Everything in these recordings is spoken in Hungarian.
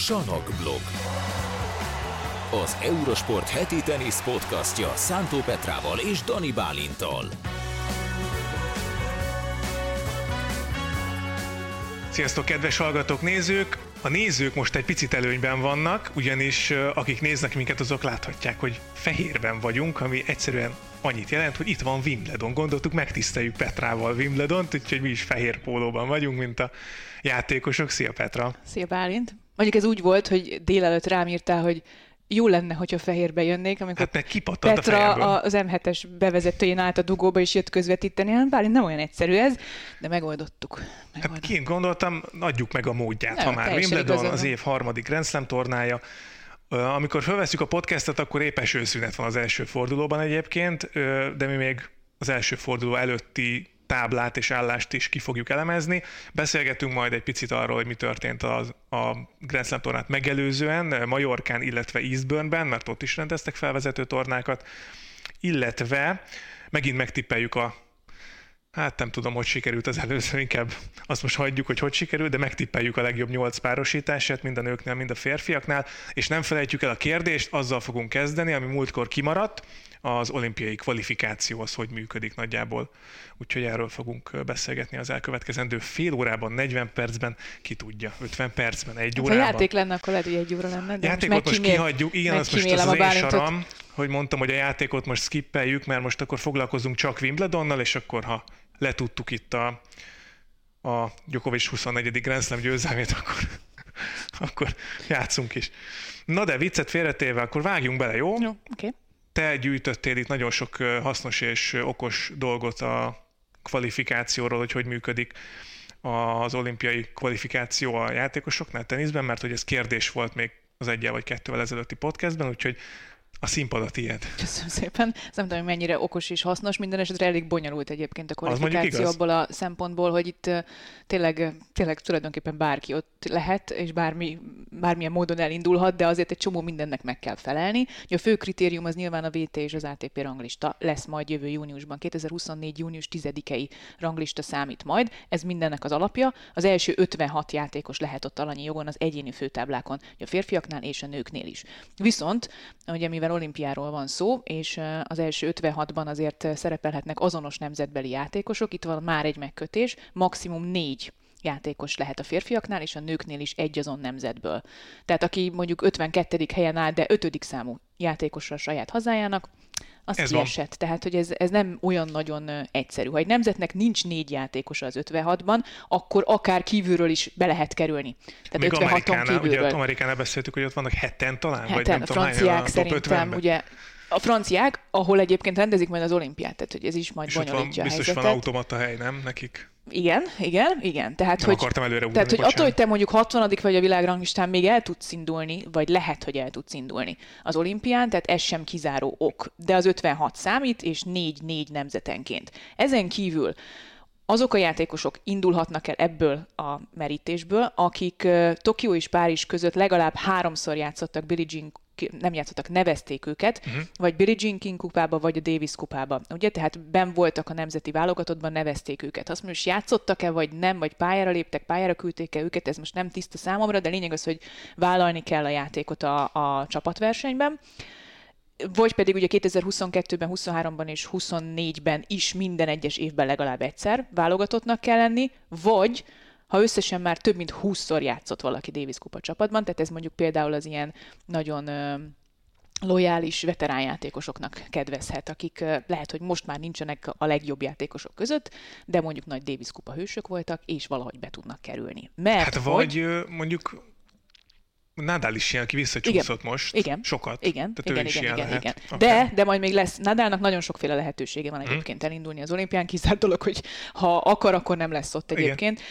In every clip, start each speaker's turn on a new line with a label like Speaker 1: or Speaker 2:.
Speaker 1: Sanok blog. Az Eurosport heti tenisz podcastja Szántó Petrával és Dani Bálintal.
Speaker 2: Sziasztok, kedves hallgatók, nézők! A nézők most egy picit előnyben vannak, ugyanis akik néznek minket, azok láthatják, hogy fehérben vagyunk, ami egyszerűen annyit jelent, hogy itt van Wimbledon. Gondoltuk, megtiszteljük Petrával Wimbledont, úgyhogy mi is fehér pólóban vagyunk, mint a játékosok. Szia Petra!
Speaker 3: Szia Bálint! Mondjuk ez úgy volt, hogy délelőtt rám írtál, hogy jó lenne, hogyha fehérbe jönnék, amikor
Speaker 2: hát
Speaker 3: Petra
Speaker 2: a
Speaker 3: az M7-es bevezetőjén állt a dugóba és jött közvetíteni. Hát bár nem olyan egyszerű ez, de megoldottuk.
Speaker 2: Hát megoldottuk. Hát kint gondoltam, adjuk meg a módját, nem, ha már Wimbledon az év harmadik Grand Slam tornája. Amikor felveszünk a podcastet, akkor épp esőszünet van az első fordulóban egyébként, de mi még az első forduló előtti táblát és állást is ki fogjuk elemezni. Beszélgetünk majd egy picit arról, hogy mi történt az, a Grand Slam tornát megelőzően, Majorkán, illetve Eastburnben, mert ott is rendeztek felvezető tornákat, illetve megint megtippeljük a Hát nem tudom, hogy sikerült az előző, inkább azt most hagyjuk, hogy hogy sikerült, de megtippeljük a legjobb nyolc párosítását, mind a nőknél, mind a férfiaknál, és nem felejtjük el a kérdést, azzal fogunk kezdeni, ami múltkor kimaradt, az olimpiai kvalifikáció az hogy működik nagyjából. Úgyhogy erről fogunk beszélgetni az elkövetkezendő fél órában, 40 percben, ki tudja, 50 percben, egy hát, órában.
Speaker 3: Ha játék lenne, akkor lehet, hogy egy óra lenne.
Speaker 2: De játékot most, most kihagyjuk, igen, az most az, az én saram, hogy mondtam, hogy a játékot most skippeljük, mert most akkor foglalkozunk csak Wimbledonnal, és akkor ha letudtuk itt a, a Djokovic 24. Grand Slam győzelmét, akkor, akkor játszunk is. Na de viccet félretéve, akkor vágjunk bele, jó?
Speaker 3: Jó, oké. Okay.
Speaker 2: Te gyűjtöttél itt nagyon sok hasznos és okos dolgot a kvalifikációról, hogy hogy működik az olimpiai kvalifikáció a játékosoknál teniszben, mert hogy ez kérdés volt még az egyel vagy kettővel ezelőtti podcastben, úgyhogy a színpad a tiéd.
Speaker 3: Köszönöm szépen. Nem tudom, mennyire okos és hasznos, minden esetre elég bonyolult egyébként a kvalifikáció abból a szempontból, hogy itt tényleg, tényleg tulajdonképpen bárki ott lehet, és bármi, bármilyen módon elindulhat, de azért egy csomó mindennek meg kell felelni. A fő kritérium az nyilván a VT és az ATP ranglista lesz majd jövő júniusban. 2024. június 10-i ranglista számít majd. Ez mindennek az alapja. Az első 56 játékos lehet ott alanyi jogon az egyéni főtáblákon, a férfiaknál és a nőknél is. Viszont, ugye mivel mivel olimpiáról van szó, és az első 56-ban azért szerepelhetnek azonos nemzetbeli játékosok, itt van már egy megkötés, maximum négy játékos lehet a férfiaknál, és a nőknél is egy azon nemzetből. Tehát aki mondjuk 52. helyen áll, de 5. számú játékosra a saját hazájának, az ez kiesett. Van. Tehát, hogy ez, ez nem olyan nagyon egyszerű. Ha egy nemzetnek nincs négy játékosa az 56-ban, akkor akár kívülről is be lehet kerülni. Tehát
Speaker 2: Még 56-on kívülről. Ugye Amerikánál beszéltük, hogy ott vannak heten talán, heten, vagy nem
Speaker 3: a franciák tudom, szerintem, ugye a franciák, ahol egyébként rendezik majd az olimpiát, tehát hogy ez is majd bonyolítja
Speaker 2: a helyzetet. Biztos van automata hely, nem, nekik?
Speaker 3: Igen, igen, igen. Tehát, nem hogy,
Speaker 2: akartam előre
Speaker 3: ugrani, Tehát, hogy attól, hogy te mondjuk 60 vagy a világranglistán még el tudsz indulni, vagy lehet, hogy el tudsz indulni az olimpián, tehát ez sem kizáró ok. De az 56 számít, és 4-4 nemzetenként. Ezen kívül azok a játékosok indulhatnak el ebből a merítésből, akik Tokió és Párizs között legalább háromszor játszottak Billie Jean nem játszottak, nevezték őket, uh-huh. vagy Billie Jean King kupába, vagy a Davis kupába. Ugye, tehát ben voltak a nemzeti válogatottban, nevezték őket. Azt most játszottak-e, vagy nem, vagy pályára léptek, pályára küldték-e őket, ez most nem tiszta számomra, de lényeg az, hogy vállalni kell a játékot a, a csapatversenyben vagy pedig ugye 2022-ben, 23-ban és 24-ben is minden egyes évben legalább egyszer válogatottnak kell lenni, vagy ha összesen már több mint 20-szor játszott valaki Davis Kupa csapatban, tehát ez mondjuk például az ilyen nagyon lojális veteránjátékosoknak kedvezhet, akik lehet, hogy most már nincsenek a legjobb játékosok között, de mondjuk nagy Davis Kupa hősök voltak, és valahogy be tudnak kerülni.
Speaker 2: Mert hát vagy hogy... mondjuk Nadal is ilyen, aki visszacsúszott
Speaker 3: igen,
Speaker 2: most.
Speaker 3: Igen.
Speaker 2: Sokat.
Speaker 3: Igen,
Speaker 2: Tehát
Speaker 3: igen, igen, igen,
Speaker 2: igen,
Speaker 3: igen. Okay. De, de majd még lesz. Nadalnak nagyon sokféle lehetősége van mhm. egyébként hmm. elindulni az olimpián. Kizárt dolog, hogy ha akar, akkor nem lesz ott egyébként. Igen.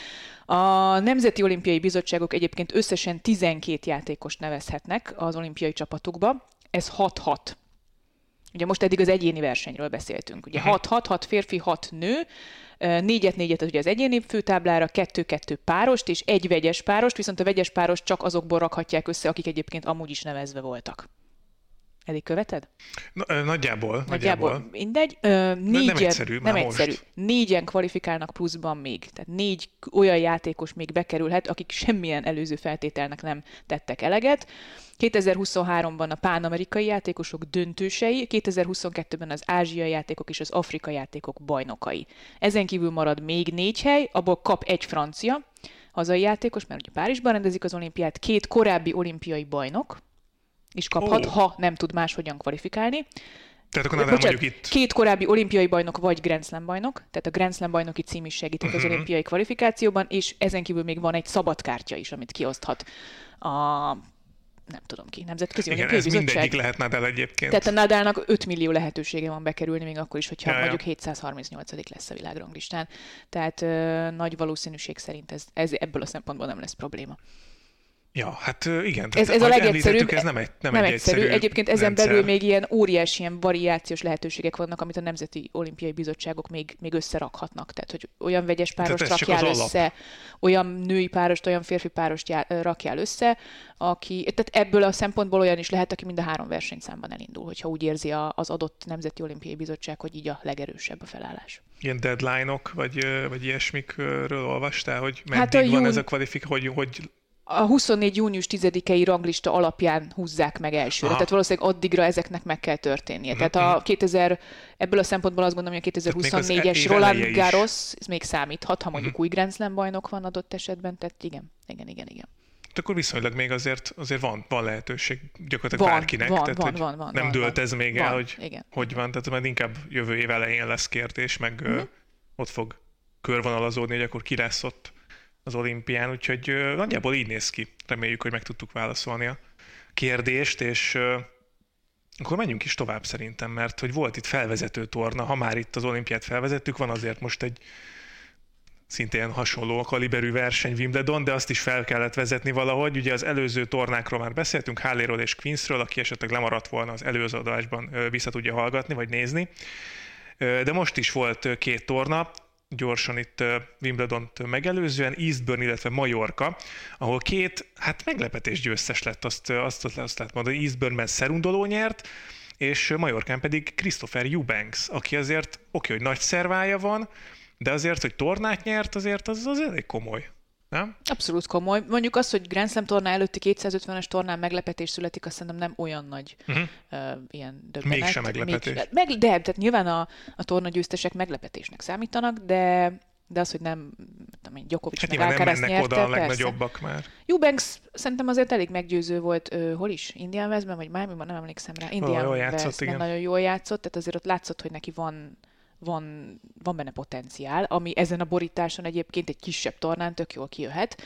Speaker 3: A Nemzeti Olimpiai Bizottságok egyébként összesen 12 játékos nevezhetnek az olimpiai csapatokba. Ez 6-6. Ugye most eddig az egyéni versenyről beszéltünk. Ugye 6-6, 6 férfi, 6 nő, négyet négyet ugye az egyéni főtáblára, kettő-kettő párost és egy vegyes párost, viszont a vegyes párost csak azokból rakhatják össze, akik egyébként amúgy is nevezve voltak. Eddig követed?
Speaker 2: Na, nagyjából,
Speaker 3: nagyjából. Mindegy. Ö, négyen, nem egyszerű, nem egyszerű. Most. Négyen kvalifikálnak pluszban még. Tehát négy olyan játékos még bekerülhet, akik semmilyen előző feltételnek nem tettek eleget. 2023-ban a pán-amerikai játékosok döntősei, 2022-ben az ázsiai játékok és az afrikai játékok bajnokai. Ezen kívül marad még négy hely, abból kap egy francia hazai játékos, mert ugye Párizsban rendezik az olimpiát, két korábbi olimpiai bajnok, is kaphat, oh. ha nem tud máshogyan kvalifikálni.
Speaker 2: Tehát akkor Nadal mondjuk itt...
Speaker 3: Két korábbi olimpiai bajnok vagy Grand Slam bajnok, tehát a Grand Slam bajnoki cím is segített uh-huh. az mhm. olimpiai kvalifikációban, és ezen kívül még van egy szabad kártya is, amit kioszthat a nem tudom ki, Nemzetközi
Speaker 2: Igen, ez mindegyik lehet Nadal egyébként.
Speaker 3: Tehát a Nadalnak 5 millió lehetősége van bekerülni, még akkor is, hogyha ja, mondjuk ja. 738 lesz a világranglistán. Tehát ö, nagy valószínűség szerint ez, ez ebből a szempontból nem lesz probléma.
Speaker 2: Ja, hát igen.
Speaker 3: Ez, ez a legegyszerűbb. Ez nem, egy, nem, nem egy egyszerű. egyszerű. Egyébként ezen rendszer. belül még ilyen óriási ilyen variációs lehetőségek vannak, amit a Nemzeti Olimpiai Bizottságok még, még összerakhatnak. Tehát, hogy olyan vegyes párost rakjál össze, alap. olyan női párost, olyan férfi párost já, rakjál össze, aki, tehát ebből a szempontból olyan is lehet, aki mind a három versenyszámban elindul, hogyha úgy érzi az adott Nemzeti Olimpiai Bizottság, hogy így a legerősebb a felállás.
Speaker 2: Ilyen deadline-ok, vagy, vagy ilyesmikről olvastál, hogy meddig hát a van ez a kvalifikáció, hogy, hogy
Speaker 3: a 24. június 10-i ranglista alapján húzzák meg elsőre. Aha. Tehát valószínűleg addigra ezeknek meg kell történnie. Tehát a 2000, ebből a szempontból azt gondolom, hogy a 2024-es Roland Garros ez még számíthat, ha mondjuk uh-huh. új Grand Slam bajnok van adott esetben. Tehát igen, igen, igen, igen.
Speaker 2: Tehát akkor viszonylag még azért, azért van, van lehetőség gyakorlatilag van, bárkinek. Van, tehát, van, van, van, nem van, dőlt ez még van, el, hogy igen. hogy van. Tehát majd inkább jövő év elején lesz kérdés, meg uh-huh. ott fog körvonalazódni, hogy akkor ki lesz ott az olimpián, úgyhogy nagyjából így néz ki. Reméljük, hogy meg tudtuk válaszolni a kérdést, és akkor menjünk is tovább szerintem, mert hogy volt itt felvezető torna, ha már itt az olimpiát felvezettük, van azért most egy szintén hasonló a kaliberű verseny Wimbledon, de azt is fel kellett vezetni valahogy. Ugye az előző tornákról már beszéltünk, Halléről és Queensről, aki esetleg lemaradt volna az előző adásban vissza tudja hallgatni vagy nézni. De most is volt két torna, gyorsan itt wimbledon megelőzően, Eastburn, illetve Majorka, ahol két, hát meglepetés győztes lett, azt, azt, azt lehet mondani, Eastburnben Szerundoló nyert, és Majorkán pedig Christopher Eubanks, aki azért oké, hogy nagy szervája van, de azért, hogy tornát nyert, azért az, az elég komoly. Nem?
Speaker 3: Abszolút komoly. Mondjuk az, hogy Grand Slam torná előtti 250-es tornán meglepetés születik, azt szerintem nem olyan nagy uh-huh. uh, ilyen
Speaker 2: döbbenet. Mégsem meglepetés. Még,
Speaker 3: meg, de, tehát nyilván a, a torna győztesek meglepetésnek számítanak, de de az, hogy nem, nem én, Djokovic
Speaker 2: hát meg Alcaraz nyerte, oda a legnagyobbak persze. már.
Speaker 3: Eubanks szerintem azért elég meggyőző volt, ö, hol is? Indian Westben, vagy Miami-ban, nem emlékszem rá. Indian oh, játszott, igen. nagyon jól játszott, tehát azért ott látszott, hogy neki van van, van benne potenciál, ami ezen a borításon egyébként egy kisebb tornán tök jól kijöhet,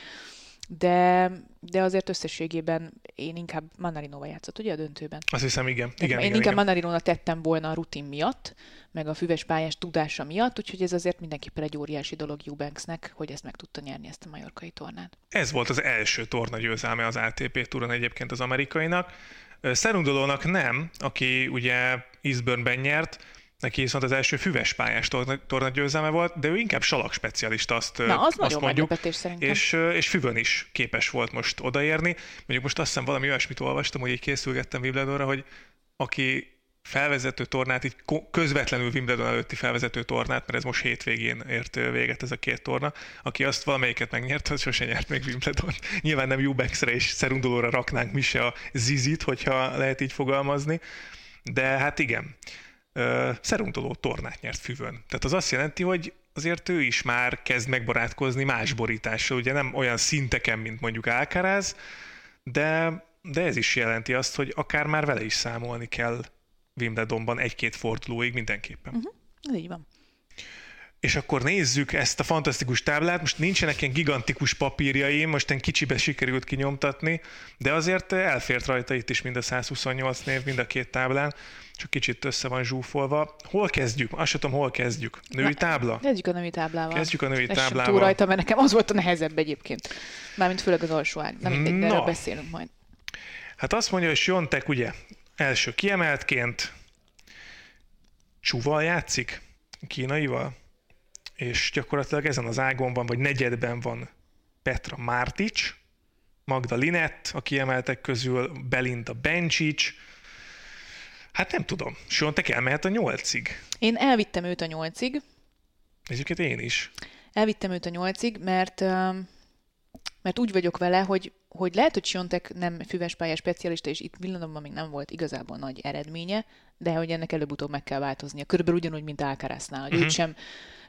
Speaker 3: de, de azért összességében én inkább Manarinóval játszott, ugye a döntőben?
Speaker 2: Azt hiszem, igen. igen
Speaker 3: én
Speaker 2: igen,
Speaker 3: inkább
Speaker 2: igen.
Speaker 3: Tettem volna a rutin miatt, meg a füves pályás tudása miatt, úgyhogy ez azért mindenképpen egy óriási dolog Eubanksnek, hogy ezt meg tudta nyerni ezt a majorkai tornát.
Speaker 2: Ez volt az első torna győzelme az ATP túron egyébként az amerikainak. Szerundolónak nem, aki ugye Eastburnben nyert, Neki viszont az első füves pályás torna, győzelme volt, de ő inkább salak specialista, azt,
Speaker 3: Na, az
Speaker 2: azt mondjuk. És, és füvön is képes volt most odaérni. Mondjuk most azt hiszem valami olyasmit olvastam, hogy így készülgettem Wimbledonra, hogy aki felvezető tornát, így közvetlenül Wimbledon előtti felvezető tornát, mert ez most hétvégén ért véget ez a két torna, aki azt valamelyiket megnyert, az sose nyert még Wimbledon. Nyilván nem Jubexre és Szerundolóra raknánk mi se a zizit, hogyha lehet így fogalmazni, de hát igen szeruntoló tornát nyert füvön. Tehát az azt jelenti, hogy azért ő is már kezd megbarátkozni más borítással, ugye nem olyan szinteken, mint mondjuk Alcaraz, de, de ez is jelenti azt, hogy akár már vele is számolni kell Wimbledonban egy-két fordulóig mindenképpen.
Speaker 3: Uh-huh. Ez így van.
Speaker 2: És akkor nézzük ezt a fantasztikus táblát. Most nincsenek ilyen gigantikus papírjaim, most egy kicsibe sikerült kinyomtatni, de azért elfért rajta itt is mind a 128 név, mind a két táblán csak kicsit össze van zsúfolva. Hol kezdjük? Azt sem tudom, hol kezdjük. Női tábla?
Speaker 3: Kezdjük a női táblával.
Speaker 2: Kezdjük a női táblával.
Speaker 3: túl rajta, mert nekem az volt a nehezebb egyébként. Mármint főleg az alsó ág. Nem mindegy, de erről beszélünk majd.
Speaker 2: Hát azt mondja, hogy Siontek ugye első kiemeltként Csúval játszik, kínaival, és gyakorlatilag ezen az ágon van, vagy negyedben van Petra Mártics, Magda Linett, a kiemeltek közül Belinda Bencsics, Hát nem tudom. Siontek elmehet a nyolcig.
Speaker 3: Én elvittem őt a nyolcig.
Speaker 2: Egyébként én is.
Speaker 3: Elvittem őt a nyolcig, mert, mert úgy vagyok vele, hogy, hogy lehet, hogy Siontek nem füvespályás specialista, és itt villanomban még nem volt igazából nagy eredménye, de hogy ennek előbb-utóbb meg kell változnia. Körülbelül ugyanúgy, mint Alcaráznál, hogy uh-huh. őt sem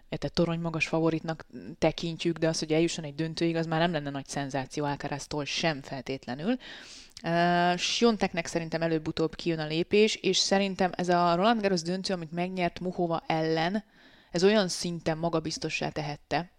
Speaker 3: tehát torony magas favoritnak tekintjük, de az, hogy eljusson egy döntőig, az már nem lenne nagy szenzáció Alcaraztól sem feltétlenül. Uh, Sionteknek szerintem előbb-utóbb kijön a lépés, és szerintem ez a Roland Garros döntő, amit megnyert Muhova ellen, ez olyan szinten magabiztossá tehette,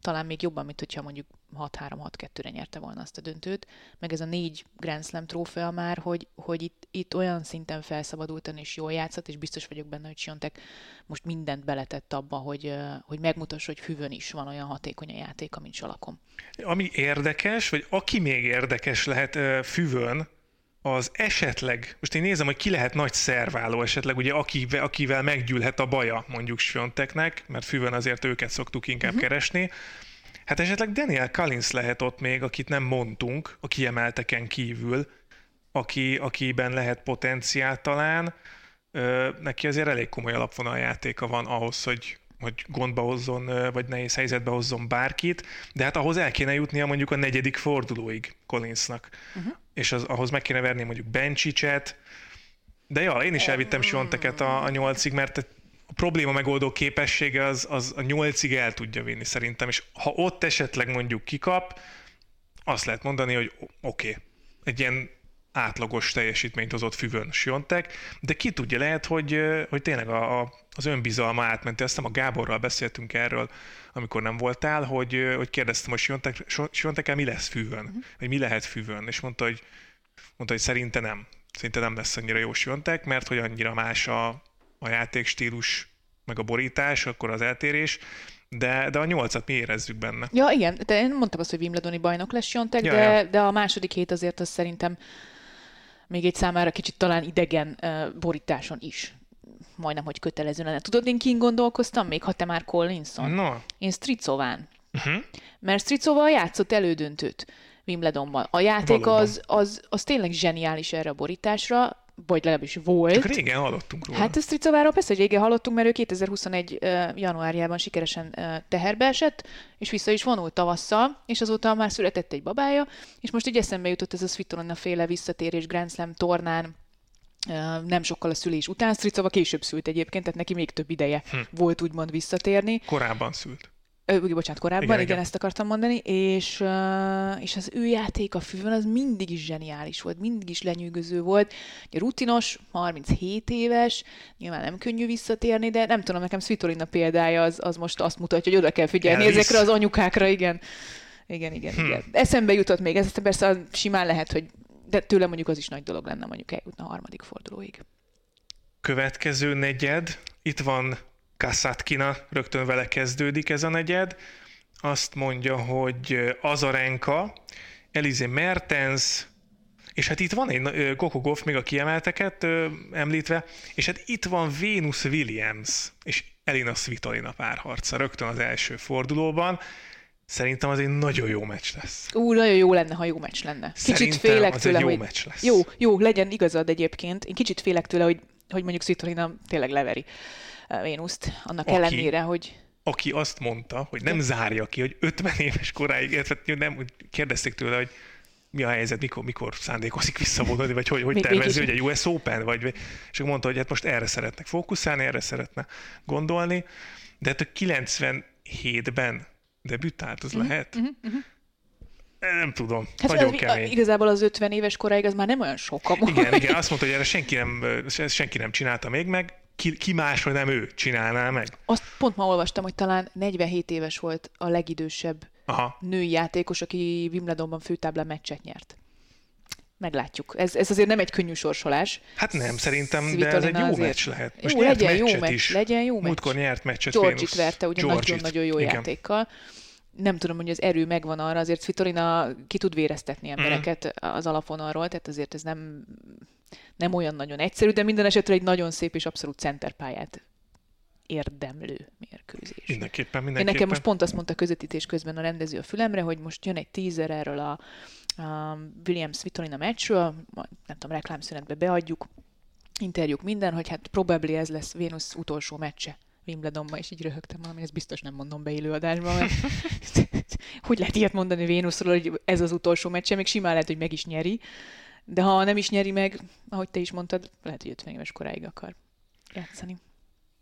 Speaker 3: talán még jobban, mint hogyha mondjuk 6-3-6-2-re nyerte volna azt a döntőt, meg ez a négy Grand Slam trófea már, hogy, hogy itt, itt olyan szinten felszabadultan és jól játszott, és biztos vagyok benne, hogy Siontek most mindent beletett abba, hogy, hogy megmutassa, hogy hűvön is van olyan hatékony a játék, mint Salakom.
Speaker 2: Ami érdekes, vagy aki még érdekes lehet füvön, az esetleg, most én nézem, hogy ki lehet nagy szerváló esetleg, ugye akivel, akivel meggyűlhet a baja mondjuk Svionteknek, mert fűvön azért őket szoktuk inkább uh-huh. keresni. Hát esetleg Daniel Collins lehet ott még, akit nem mondtunk, a kiemelteken kívül, aki, akiben lehet potenciál talán. Ö, neki azért elég komoly alapvonaljátéka van ahhoz, hogy hogy gondba hozzon, vagy nehéz helyzetbe hozzon bárkit, de hát ahhoz el kéne jutnia mondjuk a negyedik fordulóig Collinsnak. Uh-huh. És az, ahhoz meg kéne verni mondjuk Bencsicset, de ja, én is elvittem Sionteket a, a nyolcig, mert a probléma megoldó képessége az, az a nyolcig el tudja vinni szerintem, és ha ott esetleg mondjuk kikap, azt lehet mondani, hogy oké, okay, egy ilyen átlagos teljesítményt hozott füvön Siontek, de ki tudja, lehet, hogy, hogy tényleg a, a, az önbizalma átment. Azt a Gáborral beszéltünk erről, amikor nem voltál, hogy, hogy kérdeztem, hogy Siontek, Siontek mi lesz füvön, uh-huh. vagy mi lehet füvön, és mondta, hogy, mondta, hogy szerinte nem. Szerinte nem lesz annyira jó Siontek, mert hogy annyira más a, a játékstílus, meg a borítás, akkor az eltérés, de, de a nyolcat mi érezzük benne.
Speaker 3: Ja, igen, de én mondtam azt, hogy Wimbledoni bajnok lesz Siontek, ja, de, ja. de a második hét azért az szerintem még egy számára kicsit talán idegen borításon is majdnem, hogy kötelező lenne. Tudod, én kin gondolkoztam még, ha te már Collinson?
Speaker 2: No.
Speaker 3: Én Stricován. Uh-huh. Mert Stricova játszott elődöntőt Wimbledonban. A játék az, az, az tényleg zseniális erre a borításra, vagy legalábbis volt. Csak
Speaker 2: régen hallottunk róla.
Speaker 3: Hát a Stricováról persze, hogy régen hallottunk, mert ő 2021 januárjában sikeresen teherbe esett, és vissza is vonult tavasszal, és azóta már született egy babája, és most így eszembe jutott ez a Svitolina féle visszatérés Grand Slam tornán, nem sokkal a szülés után. Stricova később szült egyébként, tehát neki még több ideje hm. volt úgymond visszatérni.
Speaker 2: Korábban szült.
Speaker 3: Ö, bocsánat, korábban, igen, igen, igen, ezt akartam mondani, és, és az ő játék a fűvön az mindig is zseniális volt, mindig is lenyűgöző volt. Ugye rutinos, 37 éves, nyilván nem könnyű visszatérni, de nem tudom, nekem Svitolina példája az, az most azt mutatja, hogy oda kell figyelni Elvisz. ezekre az anyukákra, igen. Igen, igen, hm. igen. Eszembe jutott még, ez persze simán lehet, hogy de tőle mondjuk az is nagy dolog lenne mondjuk eljutna a harmadik fordulóig.
Speaker 2: Következő negyed, itt van Kassatkina, rögtön vele kezdődik ez a negyed. Azt mondja, hogy Azarenka, Elize Mertens, és hát itt van egy Kokogov még a kiemelteket ö, említve, és hát itt van Venus Williams és Elina Svitolina párharca rögtön az első fordulóban. Szerintem az egy nagyon jó meccs lesz.
Speaker 3: Ú, nagyon jó lenne, ha jó meccs lenne. Kicsit
Speaker 2: Szerintem
Speaker 3: félek
Speaker 2: az
Speaker 3: tőle,
Speaker 2: egy jó
Speaker 3: hogy...
Speaker 2: meccs lesz.
Speaker 3: Jó, jó, legyen igazad egyébként. Én kicsit félek tőle, hogy, hogy mondjuk Svitolina tényleg leveri Vénuszt, annak aki, ellenére, hogy...
Speaker 2: Aki azt mondta, hogy nem zárja ki, hogy 50 éves koráig, illetve nem, kérdezték tőle, hogy mi a helyzet, mikor, mikor szándékozik visszavonulni, vagy hogy, hogy tervező, hogy a US Open, vagy, és akkor mondta, hogy hát most erre szeretnek fókuszálni, erre szeretne gondolni, de hát a 97-ben debütált, az mm-hmm, lehet? Mm-hmm. Nem tudom, hát nagyon az, kemény.
Speaker 3: Igazából az 50 éves koráig az már nem olyan sok
Speaker 2: amúgy. Igen, igen, azt mondta, hogy erre senki nem, senki nem csinálta még meg, ki, ki más, hogy nem ő csinálná meg.
Speaker 3: Azt pont ma olvastam, hogy talán 47 éves volt a legidősebb Aha. női játékos, aki Wimbledonban főtábla meccset nyert. Meglátjuk. Ez, ez azért nem egy könnyű sorsolás.
Speaker 2: Hát nem, szerintem, Svitolina de ez egy jó azért... meccs lehet.
Speaker 3: Most jó, legyen jó meccs, is. legyen jó meccs.
Speaker 2: Múltkor nyert meccset
Speaker 3: Georgit verte, ugye nagyon-nagyon jó Igen. játékkal nem tudom, hogy az erő megvan arra, azért Svitolina ki tud véreztetni mm. embereket az alapvonalról, tehát azért ez nem, nem olyan nagyon egyszerű, de minden esetre egy nagyon szép és abszolút centerpályát érdemlő mérkőzés.
Speaker 2: Mindenképpen, mindenképpen.
Speaker 3: Én nekem most pont azt mondta közvetítés közben a rendező a fülemre, hogy most jön egy teaser erről a, a Williams Svitolina meccsről, nem tudom, reklámszünetbe beadjuk, interjúk, minden, hogy hát probably ez lesz Vénusz utolsó meccse. Wimbledonban, és így röhögtem valami, ezt biztos nem mondom be élőadásban, mert hogy lehet ilyet mondani Vénuszról, hogy ez az utolsó meccse, még simán lehet, hogy meg is nyeri, de ha nem is nyeri meg, ahogy te is mondtad, lehet, hogy 50 éves koráig akar játszani.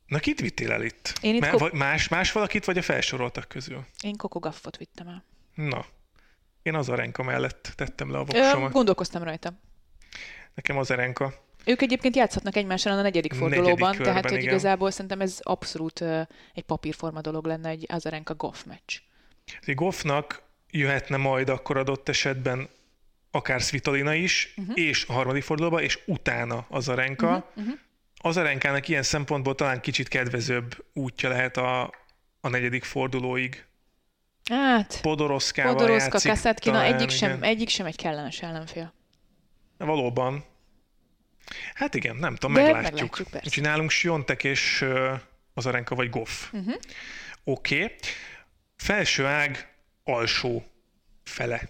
Speaker 2: Na, kit vittél el itt? Én itt ko- más, más valakit, vagy a felsoroltak közül?
Speaker 3: Én Coco Gaffot vittem el.
Speaker 2: Na, én az Arenka mellett tettem le a voksomat.
Speaker 3: Gondolkoztam rajta.
Speaker 2: Nekem az Arenka.
Speaker 3: Ők egyébként játszhatnak egymással a negyedik fordulóban, negyedik körben, tehát hogy igen. igazából szerintem ez abszolút uh, egy papírforma dolog lenne egy Azarenka Goff meccs.
Speaker 2: Goffnak jöhetne majd akkor adott esetben akár Svitolina is, uh-huh. és a harmadik fordulóba, és utána Azarenka. Uh-huh. Uh-huh. Azarenkának ilyen szempontból talán kicsit kedvezőbb útja lehet a, a negyedik fordulóig.
Speaker 3: Hát,
Speaker 2: Podoroszkával Podoroszka, játszik.
Speaker 3: Kaszetkina, egyik sem, egyik sem egy kellemes ellenfél.
Speaker 2: Valóban. Hát igen, nem tudom, De meglátjuk. meglátjuk Úgyhogy nálunk Siontek és az Arenka vagy Goff. Uh-huh. Oké. Okay. Felső ág, alsó fele.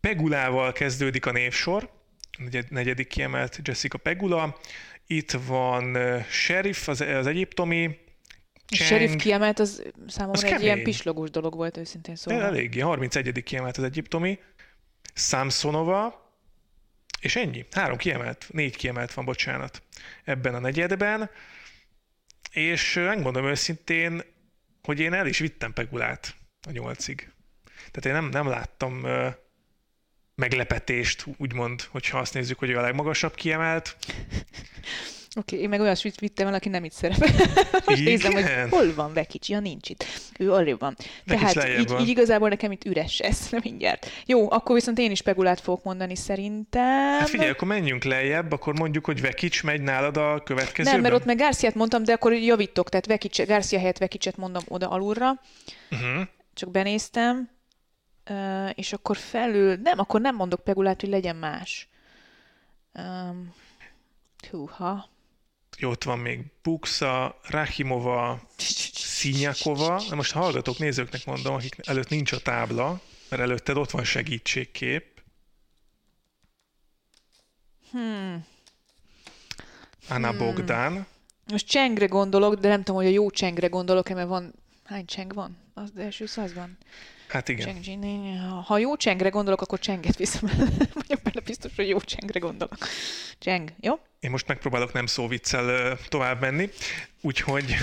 Speaker 2: Pegulával kezdődik a névsor, negyedik kiemelt Jessica Pegula. Itt van Sheriff, az, az egyiptomi,
Speaker 3: Chang. Sheriff kiemelt, az számomra az egy kemény. ilyen pislogós dolog volt őszintén szóval.
Speaker 2: Eléggé, 31. kiemelt az egyiptomi. Samsonova, és ennyi. Három kiemelt, négy kiemelt van, bocsánat, ebben a negyedben. És megmondom őszintén, hogy én el is vittem Pegulát a nyolcig. Tehát én nem, nem láttam uh, meglepetést, úgymond, hogyha azt nézzük, hogy ő a legmagasabb kiemelt.
Speaker 3: Oké, okay, én meg olyasmit vittem el, aki nem itt szerepel. Most nézem, hogy hol van Vekics, ja nincs itt. Ő arrébb van. Tehát így, így, igazából nekem itt üres ez, nem mindjárt. Jó, akkor viszont én is Pegulát fogok mondani szerintem.
Speaker 2: Hát figyelj, akkor menjünk lejjebb, akkor mondjuk, hogy Vekics megy nálad a következőben.
Speaker 3: Nem, mert ott meg Garciát mondtam, de akkor javítok, tehát Vekics, Garcia helyett Vekicset mondom oda alulra. Uh-huh. Csak benéztem. És akkor felül, nem, akkor nem mondok Pegulát, hogy legyen más. Um, húha.
Speaker 2: Jó, ott van még Buxa, Rahimova, Szinyakova. Most hallgatók, nézőknek mondom, akik előtt nincs a tábla, mert előtted ott van segítségkép.
Speaker 3: Hmm.
Speaker 2: Anna hmm. Bogdán.
Speaker 3: Most csengre gondolok, de nem tudom, hogy a jó csengre gondolok-e, mert van... Hány cseng van? Az első százban.
Speaker 2: Hát igen.
Speaker 3: Cseng, ha jó csengre gondolok, akkor csenget viszem. Vagyok benne biztos, hogy jó csengre gondolok. Cseng, jó?
Speaker 2: Én most megpróbálok nem szóviccel tovább menni, úgyhogy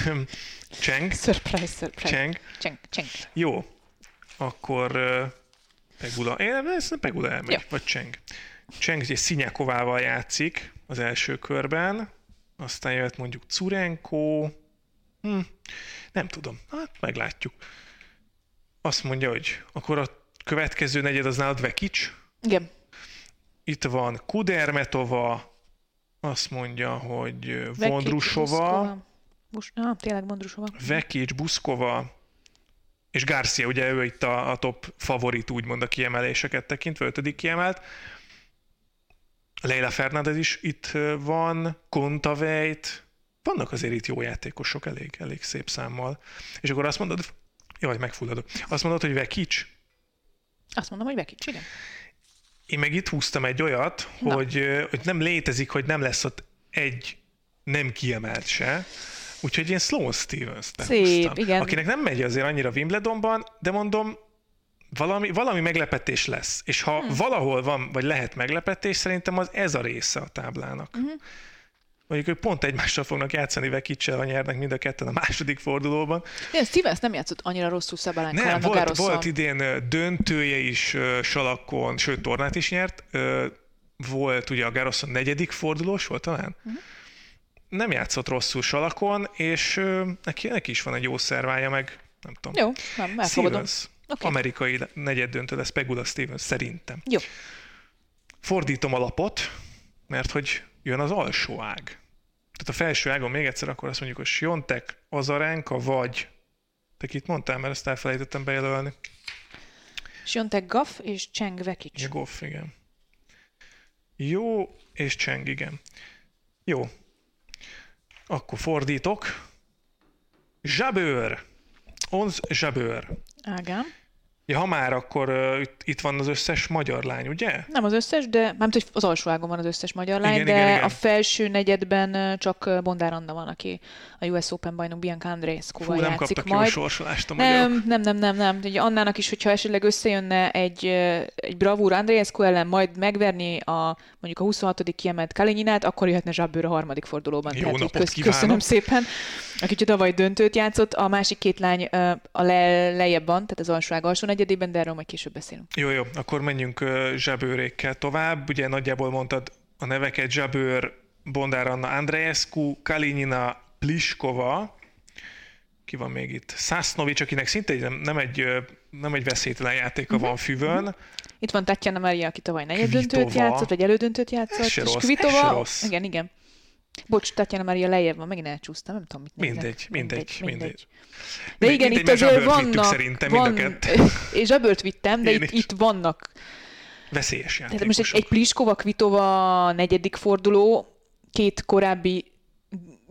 Speaker 2: cseng.
Speaker 3: Surprise, surprise.
Speaker 2: Cseng.
Speaker 3: Cseng, cseng.
Speaker 2: Jó, akkor Pegula. Én ezt Pegula elmegy, ja. vagy Cseng. Cseng egy Szinyakovával játszik az első körben, aztán jöhet mondjuk Curenko, hm, nem tudom, hát meglátjuk. Azt mondja, hogy akkor a következő negyed az nálad Vekics?
Speaker 3: Igen.
Speaker 2: Itt van Kudermetova, azt mondja, hogy Vondrusova.
Speaker 3: Ah, tényleg Vondrusova.
Speaker 2: Vekics, Buszkova, és Garcia, ugye ő itt a, a top favorit, úgymond a kiemeléseket tekintve, ötödik kiemelt. Leila Fernández is itt van, Kontaveit, vannak azért itt jó játékosok elég, elég szép számmal. És akkor azt mondod, Jaj, megfulladok. Azt mondod, hogy Vekics?
Speaker 3: Azt mondom, hogy Vekics, igen.
Speaker 2: Én meg itt húztam egy olyat, hogy, hogy nem létezik, hogy nem lesz ott egy nem kiemelt se. Úgyhogy én Sloan stevens
Speaker 3: Szép, igen.
Speaker 2: Akinek nem megy azért annyira Wimbledonban, de mondom, valami, valami meglepetés lesz. És ha hmm. valahol van, vagy lehet meglepetés, szerintem az ez a része a táblának. Hmm. Mondjuk ők pont egymással fognak játszani Vekicsel, nyernek mind a ketten a második fordulóban.
Speaker 3: Igen, Stevens nem játszott annyira rosszul Szabalánkkal.
Speaker 2: Nem, volt, volt idén döntője is salakon, sőt tornát is nyert. Volt ugye a Garoszon negyedik fordulós volt talán? Uh-huh. Nem játszott rosszul salakon, és neki, neki is van egy jó szervája, meg nem tudom.
Speaker 3: Jó, nem, elfogadom. Stevens,
Speaker 2: okay. amerikai negyed döntő lesz Pegula Stevens, szerintem.
Speaker 3: Jó.
Speaker 2: Fordítom a lapot, mert hogy jön az alsó ág. Tehát a felső ágon még egyszer akkor azt mondjuk, hogy Siontek, Azaránka vagy... Te itt mondtál, mert ezt elfelejtettem bejelölni.
Speaker 3: Siontek Gaff és Cheng Vekic.
Speaker 2: Ja, Goff, igen. Jó, és Cheng, igen. Jó. Akkor fordítok. Zsabőr. Onz Zsabőr.
Speaker 3: Ágám.
Speaker 2: Ja, ha már, akkor uh, itt van az összes magyar lány, ugye?
Speaker 3: Nem az összes, de nem hogy az alsó ágon van az összes magyar lány, igen, de igen, igen. a felső negyedben csak Bondár Anna van, aki a US Open bajnok Bianca Andreescu-val játszik
Speaker 2: kaptak
Speaker 3: majd.
Speaker 2: jó sorsolást a
Speaker 3: nem, nem, nem, nem, nem. Ugye Annának is, hogyha esetleg összejönne egy, egy bravúr Andreescu ellen, majd megverni a mondjuk a 26. kiemelt Kalininát, akkor jöhetne Zsabbőr a harmadik fordulóban.
Speaker 2: Jó Tehát,
Speaker 3: köz, köszönöm szépen. Aki tavaly döntőt játszott, a másik két lány a le, lejjebb van, tehát az alsó ág alsó negyedében, de erről majd később beszélünk.
Speaker 2: Jó, jó, akkor menjünk zsebőrékkel tovább. Ugye nagyjából mondtad a neveket Zsebőr, Bondár Anna Andreescu, Kalinina Pliskova, ki van még itt? Szásznovics, akinek szinte nem, nem, egy, nem egy veszélytelen játéka uh-huh. van füvön.
Speaker 3: Itt van Tatjana Maria, aki tavaly negyed döntőt játszott, vagy elődöntőt játszott. Ez
Speaker 2: se rossz,
Speaker 3: és Kvitova,
Speaker 2: rossz.
Speaker 3: igen, igen. Bocs, Tatjana Maria lejjebb van, megint elcsúsztam, nem tudom, mit
Speaker 2: nézek. Mindegy, mindegy, mindegy. mindegy.
Speaker 3: De igen,
Speaker 2: mindegy,
Speaker 3: itt azért vannak...
Speaker 2: Szerintem
Speaker 3: van,
Speaker 2: mind a kettő.
Speaker 3: És zsebört vittem, de itt, itt vannak...
Speaker 2: Veszélyes játékosok.
Speaker 3: most egy, egy Pliskova, Kvitova negyedik forduló, két korábbi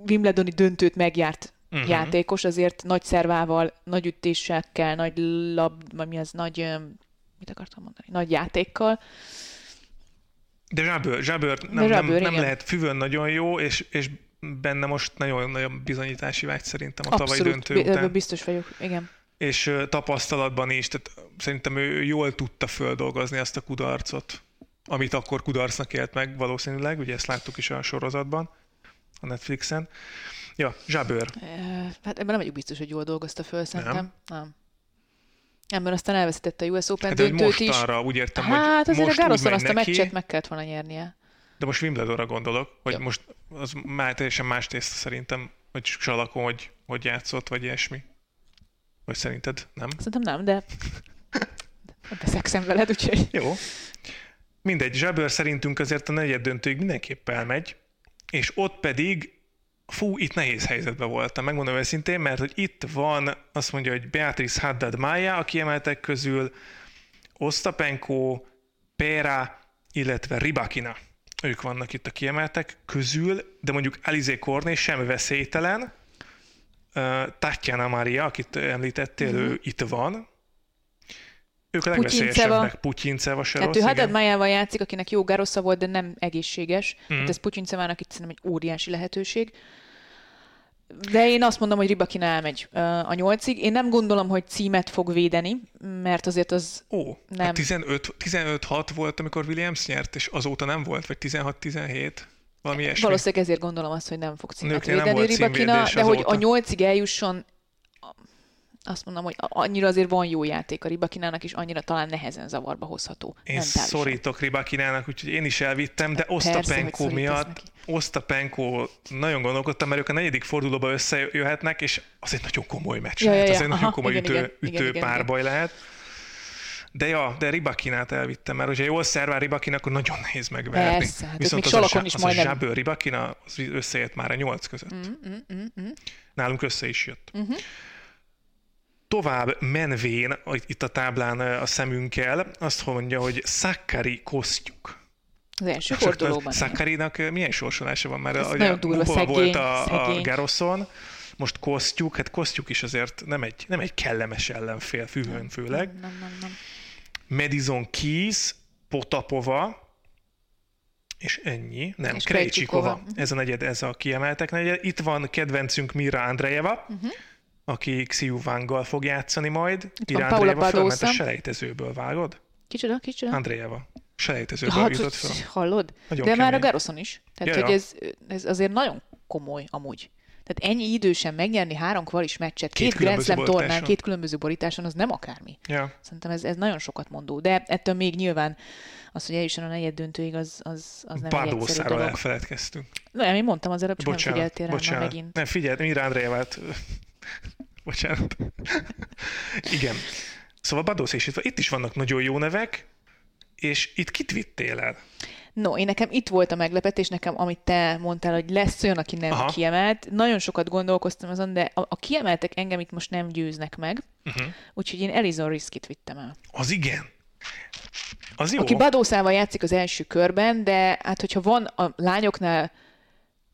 Speaker 3: Wimbledoni döntőt megjárt uh-huh. játékos, azért nagy szervával, nagy ütésekkel, nagy lab, mi az, nagy, mit akartam mondani, nagy játékkal.
Speaker 2: De Zsábőr, Zsábőr nem, De Zsábőr, nem, nem lehet füvön nagyon jó, és, és benne most nagyon nagyon bizonyítási vágy szerintem a tavalyi döntő után.
Speaker 3: biztos vagyok, igen.
Speaker 2: És tapasztalatban is, tehát szerintem ő jól tudta földolgozni azt a kudarcot, amit akkor kudarcnak élt meg valószínűleg, ugye ezt láttuk is a sorozatban, a Netflixen. Ja, Zsábőr.
Speaker 3: Hát ebben nem vagyok biztos, hogy jól dolgozta föl, szerintem. Nem. nem. Nem, mert aztán elveszítette a US Open hát, döntőt
Speaker 2: most
Speaker 3: is.
Speaker 2: úgy értem,
Speaker 3: hát
Speaker 2: hogy
Speaker 3: azért a azt a meccset meg kellett volna nyernie.
Speaker 2: De most Wimbledonra gondolok, hogy Jó. most az már teljesen más tészta szerintem, hogy salakon, hogy, hogy játszott, vagy ilyesmi. Vagy szerinted nem?
Speaker 3: Szerintem nem, de beszexem veled, úgyhogy...
Speaker 2: Jó. Mindegy, Zsábőr szerintünk azért a negyed döntőig mindenképp elmegy, és ott pedig fú, itt nehéz helyzetben voltam, megmondom őszintén, mert hogy itt van, azt mondja, hogy Beatrice Haddad Maya a kiemeltek közül, Ostapenko, Pera, illetve Ribakina. Ők vannak itt a kiemeltek közül, de mondjuk Alizé Korné sem veszélytelen. Tatjana Maria, akit említettél, mm-hmm. ő itt van. Ők a legveszélyesebbek. Putyinceva se
Speaker 3: Tehát rossz, ő Haddad Májával játszik, akinek jó garosza volt, de nem egészséges. Mm. Hát ez Putyincevának itt szerintem egy óriási lehetőség. De én azt mondom, hogy Ribakina elmegy a nyolcig. Én nem gondolom, hogy címet fog védeni, mert azért az
Speaker 2: Ó, nem... 15, 15-6 volt, amikor Williams nyert, és azóta nem volt, vagy 16-17? Valami ilyesmi.
Speaker 3: Valószínűleg ezért gondolom azt, hogy nem fog címet Nőknél védeni Ribakina, de hogy a nyolcig eljusson, azt mondom, hogy annyira azért van jó játék a Ribakinának, és annyira talán nehezen zavarba hozható.
Speaker 2: Én szorítok Ribakinának, úgyhogy én is elvittem, de Osztapenko miatt, Osztapenko nagyon gondolkodtam, mert ők a negyedik fordulóba összejöhetnek, és az egy nagyon komoly meccs ja, lehet, ja, ja. az egy Aha, nagyon komoly igen, ütő, igen, ütő igen, párbaj igen. lehet. De ja, de Ribakinát elvittem, mert hogyha jól szervál Ribakina, akkor nagyon nehéz megverni.
Speaker 3: Persze, hát Viszont az, a, is
Speaker 2: az
Speaker 3: majdnem...
Speaker 2: a zsábőr Ribakina az összejött már a nyolc között. Mm, mm, mm, mm. Nálunk össze is jött. Mm-hmm tovább menvén itt a táblán a szemünkkel, azt mondja, hogy Szakari kosztjuk.
Speaker 3: Az első fordulóban.
Speaker 2: Szakarinak milyen sorsolása van?
Speaker 3: Ez a, nagyon durva, szegény,
Speaker 2: volt a, a Garoszon, most kosztjuk, hát kosztjuk is azért nem egy, nem egy kellemes ellenfél, füvön főleg.
Speaker 3: Nem, nem, nem, nem.
Speaker 2: Madison Keys, Potapova, és ennyi. Nem, Krejcsikova. Ez a negyed, ez a kiemeltek negyed. Itt van kedvencünk Mira Andrejeva, uh-huh aki Xiu Wanggal fog játszani majd. Itt Ira Andréjeva fölment a selejtezőből, vágod?
Speaker 3: Kicsoda, kicsoda?
Speaker 2: Andréjeva. Selejtezőből ja, jutott fel.
Speaker 3: Hallod? Nagyon De kemény. már a Garoszon is. Tehát, ja, hogy ja. Ez, ez azért nagyon komoly amúgy. Tehát ennyi idősen megnyerni három kvalis meccset, két, két Grand Slam tornán, két különböző borításon, az nem akármi.
Speaker 2: Ja.
Speaker 3: Szerintem ez, ez nagyon sokat mondó. De ettől még nyilván az, hogy eljusson a negyed döntőig, az, az, az nem
Speaker 2: Bardószáról elfeledkeztünk.
Speaker 3: Nem, én mondtam az előbb, csak bocsánat, nem figyeltél rá bocsánat. megint.
Speaker 2: Nem, figyelt, Mira Andréjevát Bocsánat. Igen. Szóval Badosz és itt, itt is vannak nagyon jó nevek, és itt kit vittél el?
Speaker 3: No, én nekem itt volt a meglepetés, nekem, amit te mondtál, hogy lesz olyan, aki nem Aha. kiemelt. Nagyon sokat gondolkoztam azon, de a, a kiemeltek engem itt most nem győznek meg, uh-huh. úgyhogy én Elizon Riskit vittem el.
Speaker 2: Az igen. Az jó.
Speaker 3: Aki Badószával játszik az első körben, de hát hogyha van a lányoknál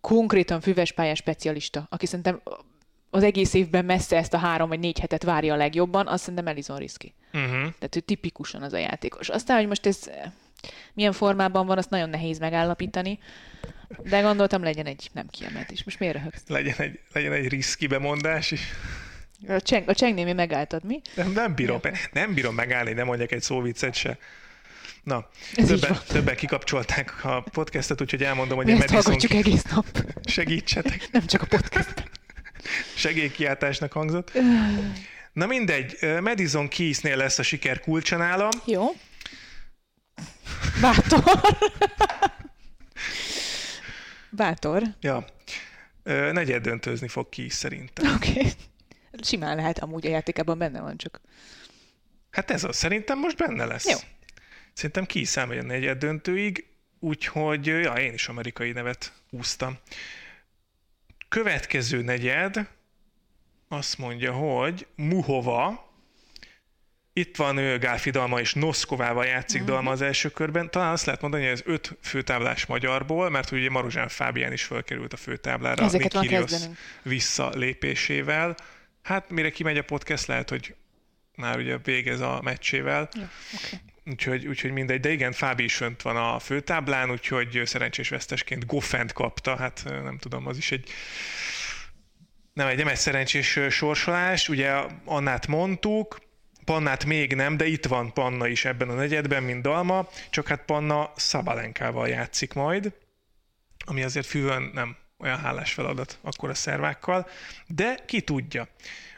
Speaker 3: konkrétan füves pályás specialista, aki szerintem az egész évben messze ezt a három vagy négy hetet várja a legjobban, azt szerintem Elizon Riski. Uh-huh. Tehát ő tipikusan az a játékos. Aztán, hogy most ez milyen formában van, azt nagyon nehéz megállapítani, de gondoltam legyen egy nem kiemelt is. Most miért röhögsz?
Speaker 2: Legyen egy, legyen egy riszki bemondás is.
Speaker 3: A, cseng, a csengnémi megálltad, mi?
Speaker 2: Nem, nem, bírom, nem bírom megállni, nem mondjak egy szóviccet se. Na, többen, többen kikapcsolták a podcastet, úgyhogy elmondom, hogy
Speaker 3: Mi ezt Madison... egész nap.
Speaker 2: Segítsetek.
Speaker 3: Nem csak a podcast.
Speaker 2: Segélykiáltásnak hangzott. Na mindegy, Madison Keysnél lesz a siker kulcsanála.
Speaker 3: Jó. Bátor. Bátor.
Speaker 2: Ja. Negyed döntőzni fog ki szerintem.
Speaker 3: Oké. Okay. Simán lehet, amúgy a játékában benne van csak.
Speaker 2: Hát ez az, szerintem most benne lesz.
Speaker 3: Jó.
Speaker 2: Szerintem ki is a negyed döntőig, úgyhogy ja, én is amerikai nevet húztam. Következő negyed azt mondja, hogy Muhova, itt van ő Gálfi Dalma és Noszkovával játszik uh-huh. Dalma az első körben. Talán azt lehet mondani, hogy ez öt főtáblás magyarból, mert ugye Maruzsán Fábián is fölkerült a főtáblára
Speaker 3: Ezeket
Speaker 2: a Nikirios visszalépésével. Hát mire kimegy a podcast, lehet, hogy már ugye végez a meccsével. Ja, okay. Úgyhogy, úgyhogy mindegy, de igen, Fábi is önt van a főtáblán, úgyhogy szerencsés vesztesként Goffent kapta, hát nem tudom, az is egy nem egy, nem egy szerencsés sorsolás, ugye Annát mondtuk, Pannát még nem, de itt van Panna is ebben a negyedben, mint Dalma, csak hát Panna Szabalenkával játszik majd, ami azért fűvön nem olyan hálás feladat akkor a szervákkal, de ki tudja.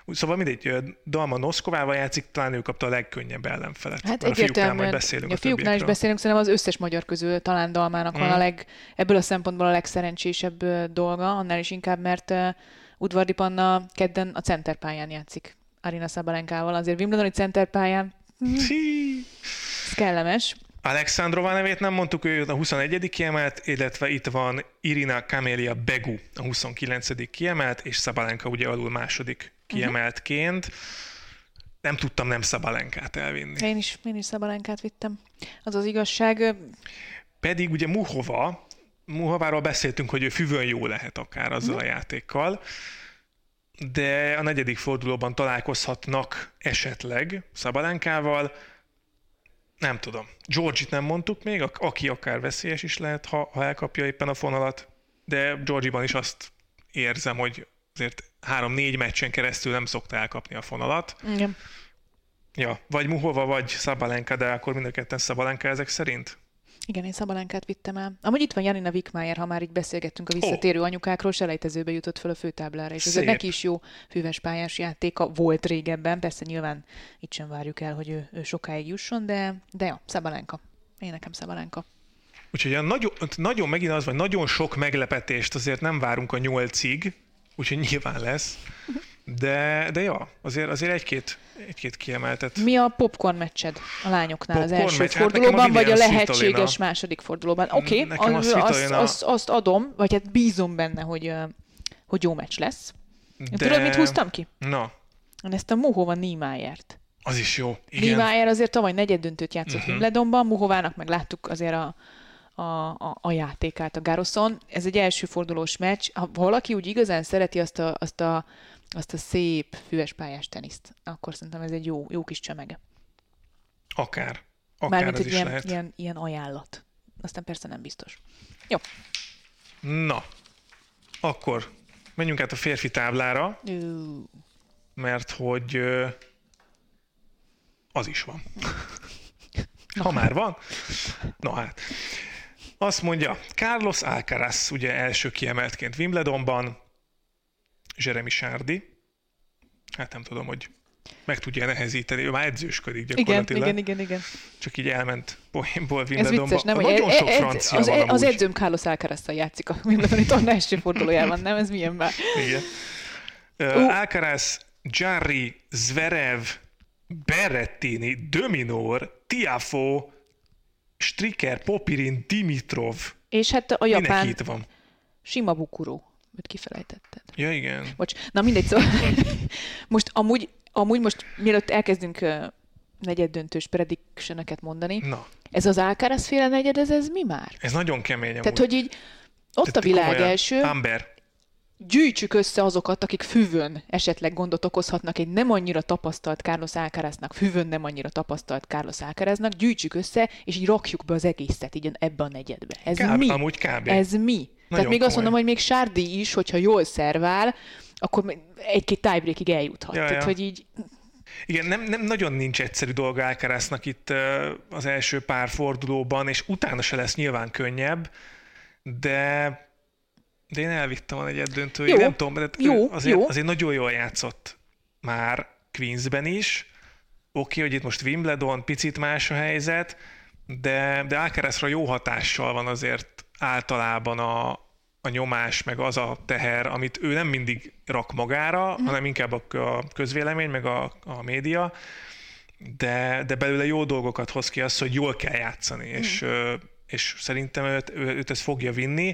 Speaker 2: Szóval mindegy, Dalma Noszkovával játszik, talán ő kapta a legkönnyebb ellenfelet.
Speaker 3: Hát egyértelműen, majd beszélünk a, a fiúknál is beszélünk, szerintem az összes magyar közül talán Dalmának mm. van a mm. leg, ebből a szempontból a legszerencsésebb dolga, annál is inkább, mert Udvardi Panna kedden a centerpályán játszik Arina Szabalenkával. Azért Wimbledoni centerpályán ez kellemes.
Speaker 2: Alexandrova nevét nem mondtuk, ő a 21. kiemelt, illetve itt van Irina Kamelia Begu, a 29. kiemelt, és Szabalenka ugye alul második kiemeltként. Uh-huh. Nem tudtam nem Szabalenkát elvinni.
Speaker 3: Én is, én is Szabalenkát vittem. Az az igazság.
Speaker 2: Pedig ugye Muhova, Muhováról beszéltünk, hogy ő füvön jó lehet akár azzal uh-huh. a játékkal, de a negyedik fordulóban találkozhatnak esetleg Szabalenkával, nem tudom. Georgit nem mondtuk még, aki akár veszélyes is lehet, ha, ha elkapja éppen a fonalat, de Georgiban is azt érzem, hogy azért három-négy meccsen keresztül nem szokta elkapni a fonalat.
Speaker 3: Igen.
Speaker 2: Ja, vagy Muhova, vagy Szabalenka, de akkor mind a ketten Szabalenka ezek szerint?
Speaker 3: Igen, én Szabalenkát vittem el. Amúgy itt van Janina Wickmeyer, ha már így beszélgettünk a visszatérő oh. anyukákról, selejtezőbe jutott fel a főtáblára, és ez neki is jó füves pályás játéka volt régebben, persze nyilván itt sem várjuk el, hogy ő, ő sokáig jusson, de, de ja, Szabalenka. Én nekem Szabalenka.
Speaker 2: Úgyhogy nagyon, nagyon megint az, hogy nagyon sok meglepetést azért nem várunk a nyolcig, úgyhogy nyilván lesz. De, de ja, azért, azért egy-két, egy-két kiemeltet.
Speaker 3: Mi a popcorn meccsed a lányoknál popcorn az első meccs? Hát fordulóban, hát a vagy a lehetséges Svitolina. második fordulóban? Oké, okay, az, azt, azt, azt adom, vagy hát bízom benne, hogy, hogy jó meccs lesz. De... Tudod, mit húztam ki?
Speaker 2: Na.
Speaker 3: Én ezt a Muhova Niemeyer-t.
Speaker 2: Az is jó. Igen.
Speaker 3: Niemeyer azért tavaly negyed döntőt játszott uh-huh. Wimbledonban, Muhovának meg láttuk azért a, a, a, a játékát a Garoszon. Ez egy első fordulós meccs. Ha valaki úgy igazán szereti azt a, azt a azt a szép füves pályás teniszt, akkor szerintem ez egy jó, jó kis csemege.
Speaker 2: Akár. Akár Mármint egy
Speaker 3: ilyen,
Speaker 2: lehet.
Speaker 3: ilyen, ilyen ajánlat. Aztán persze nem biztos. Jó.
Speaker 2: Na, akkor menjünk át a férfi táblára,
Speaker 3: uh.
Speaker 2: mert hogy az is van. ha már van. Na hát. Azt mondja, Carlos Alcaraz ugye első kiemeltként Wimbledonban, Jeremy Sárdi. Hát nem tudom, hogy meg tudja nehezíteni, ő már edzősködik gyakorlatilag.
Speaker 3: Igen, igen, igen, igen.
Speaker 2: Csak így elment poénból Wimbledonba.
Speaker 3: Ez vicces, nem? Nagyon
Speaker 2: e, sok e, francia az, van
Speaker 3: Az edzőm Carlos alcaraz játszik a Wimbledoni torna első fordulójában, nem? Ez milyen már?
Speaker 2: Igen. Uh, uh. Alcaraz, Jarry, Zverev, Berrettini, Dominor, Tiafo, Striker, Popirin, Dimitrov.
Speaker 3: És hát a japán... itt van? Sima Bukuro. Őt kifelejtetted.
Speaker 2: Ja, igen.
Speaker 3: Bocs. Na mindegy, szóval most amúgy, amúgy most mielőtt elkezdünk uh, negyed döntős prediction mondani,
Speaker 2: Na.
Speaker 3: ez az Alcaraz féle negyed, ez, ez mi már?
Speaker 2: Ez nagyon kemény amúgy.
Speaker 3: Tehát, hogy így ott Tehát a világ első.
Speaker 2: Amber.
Speaker 3: Gyűjtsük össze azokat, akik füvön esetleg gondot okozhatnak egy nem annyira tapasztalt Carlos Alcaraznak, füvön nem annyira tapasztalt Carlos Alcaraznak, gyűjtsük össze, és így rakjuk be az egészet így ebbe a negyedbe. Ez
Speaker 2: kb,
Speaker 3: mi?
Speaker 2: Amúgy kb.
Speaker 3: Ez mi? Nagyon Tehát még komoly. azt mondom, hogy még Sárdi is, hogyha jól szervál, akkor egy-két tiebreakig eljuthat. Ja, Tehát, ja. hogy így...
Speaker 2: Igen, nem, nem nagyon nincs egyszerű dolga Alcaraznak itt az első pár fordulóban, és utána se lesz nyilván könnyebb, de de én elvittem a negyed döntőig. Nem tudom, de jó, azért, jó. azért nagyon jól játszott már Queensben is. Oké, okay, hogy itt most Wimbledon, picit más a helyzet, de, de Alcarazra jó hatással van azért általában a, a nyomás, meg az a teher, amit ő nem mindig rak magára, mm. hanem inkább a közvélemény, meg a, a média, de, de belőle jó dolgokat hoz ki az, hogy jól kell játszani, mm. és, és szerintem őt, őt ez fogja vinni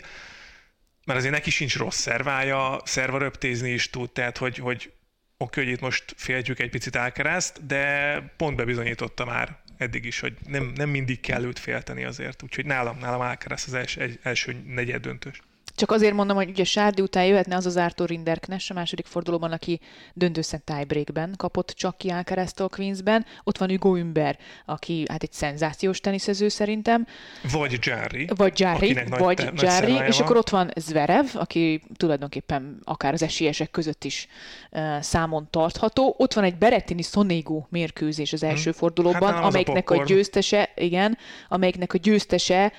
Speaker 2: mert azért neki sincs rossz szervája, szerva röptézni is tud, tehát hogy, hogy oké, hogy itt most féltjük egy picit Alcarazt, de pont bebizonyította már eddig is, hogy nem, nem mindig kell őt félteni azért. Úgyhogy nálam, nálam Alcaraz az első, első negyed döntős.
Speaker 3: Csak azért mondom, hogy ugye Sárdi után jöhetne az az Arthur Rinderknes a második fordulóban, aki döntőszent tiebreakben kapott csak ki Alcaraztól Queensben. Ott van Hugo Ümber, aki hát egy szenzációs teniszező szerintem.
Speaker 2: Vagy Jarry.
Speaker 3: Vagy Jarry, vagy te, Jarry, és akkor ott van Zverev, aki tulajdonképpen akár az esélyesek között is uh, számon tartható. Ott van egy Berettini Sonego mérkőzés az első hmm. fordulóban, hát amelyiknek a, a győztese, igen, amelyiknek a győztese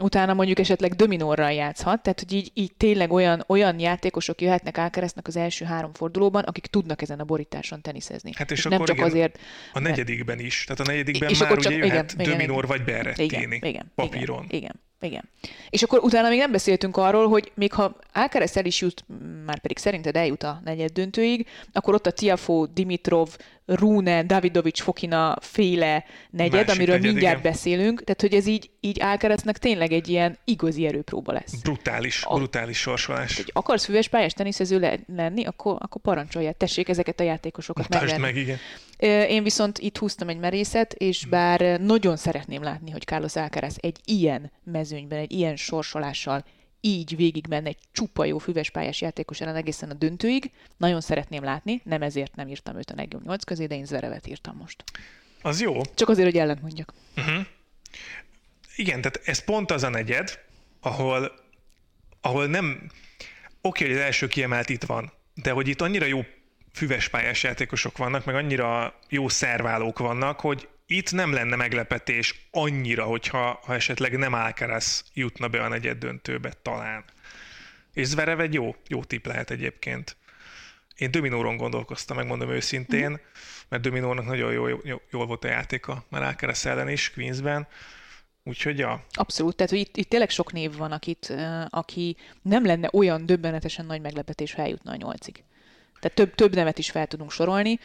Speaker 3: utána mondjuk esetleg dominórral játszhat, tehát hogy így, így tényleg olyan, olyan játékosok jöhetnek Alcaraznak az első három fordulóban, akik tudnak ezen a borításon teniszezni.
Speaker 2: Hát és, és akkor nem csak igen, azért... A negyedikben is, tehát a negyedikben és már csak, ugye jöhet igen, dominór igen, vagy Berrettini igen, igen, papíron.
Speaker 3: Igen, igen. Igen. És akkor utána még nem beszéltünk arról, hogy még ha Alcaraz el is jut, már pedig szerinted eljut a negyed döntőig, akkor ott a Tiafo, Dimitrov, Rune, Davidovics, Fokina féle negyed, Másik amiről negyed, mindjárt igen. beszélünk, tehát hogy ez így, így Alcaraznak tényleg egy ilyen igazi erőpróba lesz.
Speaker 2: Brutális, a, brutális sorsolás.
Speaker 3: Hogy akarsz füves pályás teniszező le, lenni, akkor, akkor parancsolját, tessék ezeket a játékosokat
Speaker 2: Mutasd meg, igen.
Speaker 3: Én viszont itt húztam egy merészet, és hm. bár nagyon szeretném látni, hogy Carlos Alcaraz egy ilyen mezőnyben, egy ilyen sorsolással így végig menne egy csupa jó füves pályás játékos ellen egészen a döntőig. Nagyon szeretném látni, nem ezért nem írtam őt a legjobb nyolc közé, de én Zverevet írtam most.
Speaker 2: Az jó.
Speaker 3: Csak azért, hogy ellent mondjak. Uh-huh.
Speaker 2: Igen, tehát ez pont az a negyed, ahol, ahol nem... Oké, hogy az első kiemelt itt van, de hogy itt annyira jó füves pályás játékosok vannak, meg annyira jó szerválók vannak, hogy itt nem lenne meglepetés annyira, hogyha ha esetleg nem Alcaraz jutna be a negyed döntőbe talán. És Zverev egy jó, jó tip lehet egyébként. Én Dominóron gondolkoztam, megmondom őszintén, mert Dominónak nagyon jó, jó, jól volt a játéka, már Alcaraz ellen is, Queensben. Úgyhogy ja.
Speaker 3: Abszolút, tehát hogy itt, itt tényleg sok név van, akit, aki nem lenne olyan döbbenetesen nagy meglepetés, ha eljutna a nyolcig. Tehát több, több nevet is fel tudunk sorolni.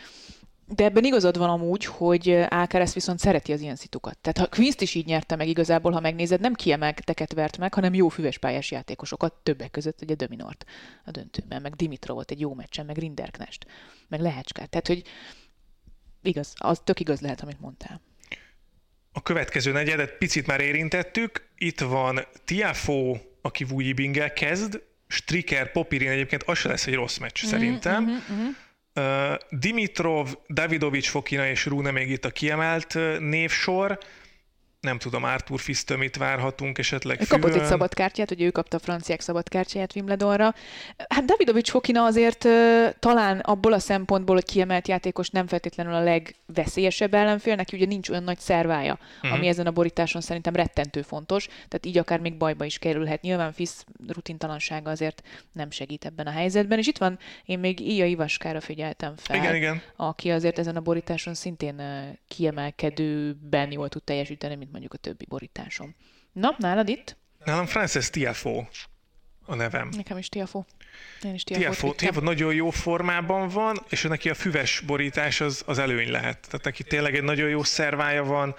Speaker 3: De ebben igazad van amúgy, hogy Alcaraz viszont szereti az ilyen szitukat. Tehát ha Quinst is így nyerte meg igazából, ha megnézed, nem kiemelteket vert meg, hanem jó füves pályás játékosokat, többek között ugye Dominort a döntőben, meg Dimitrovot egy jó meccsen, meg Rinderknest, meg Lehecskát. Tehát, hogy igaz, az tök igaz lehet, amit mondtál.
Speaker 2: A következő negyedet picit már érintettük. Itt van Tiafo, aki Wuyi Bingel kezd, Striker, Popirin egyébként az se lesz egy rossz meccs mm-hmm, szerintem. Mm-hmm, uh, Dimitrov, Davidovics, Fokina és Rune még itt a kiemelt névsor nem tudom, Arthur Fisztől mit várhatunk esetleg.
Speaker 3: Kapott egy szabadkártyát, hogy ő kapta a franciák szabadkártyáját Wimbledonra. Hát Davidovics Fokina azért talán abból a szempontból, hogy kiemelt játékos nem feltétlenül a legveszélyesebb ellenfél, neki ugye nincs olyan nagy szervája, uh-huh. ami ezen a borításon szerintem rettentő fontos, tehát így akár még bajba is kerülhet. Nyilván Fisz rutintalansága azért nem segít ebben a helyzetben, és itt van, én még Ija Ivaskára figyeltem fel,
Speaker 2: igen, igen.
Speaker 3: aki azért ezen a borításon szintén kiemelkedőben jól tud teljesíteni, mint mondjuk a többi borításom. Na, nálad itt?
Speaker 2: Nálam Frances Tiafo a nevem.
Speaker 3: Nekem is Tiafo.
Speaker 2: Én is Tiafo. Tiafo, Tiafo nagyon jó formában van, és neki a füves borítás az, az előny lehet. Tehát neki tényleg egy nagyon jó szervája van,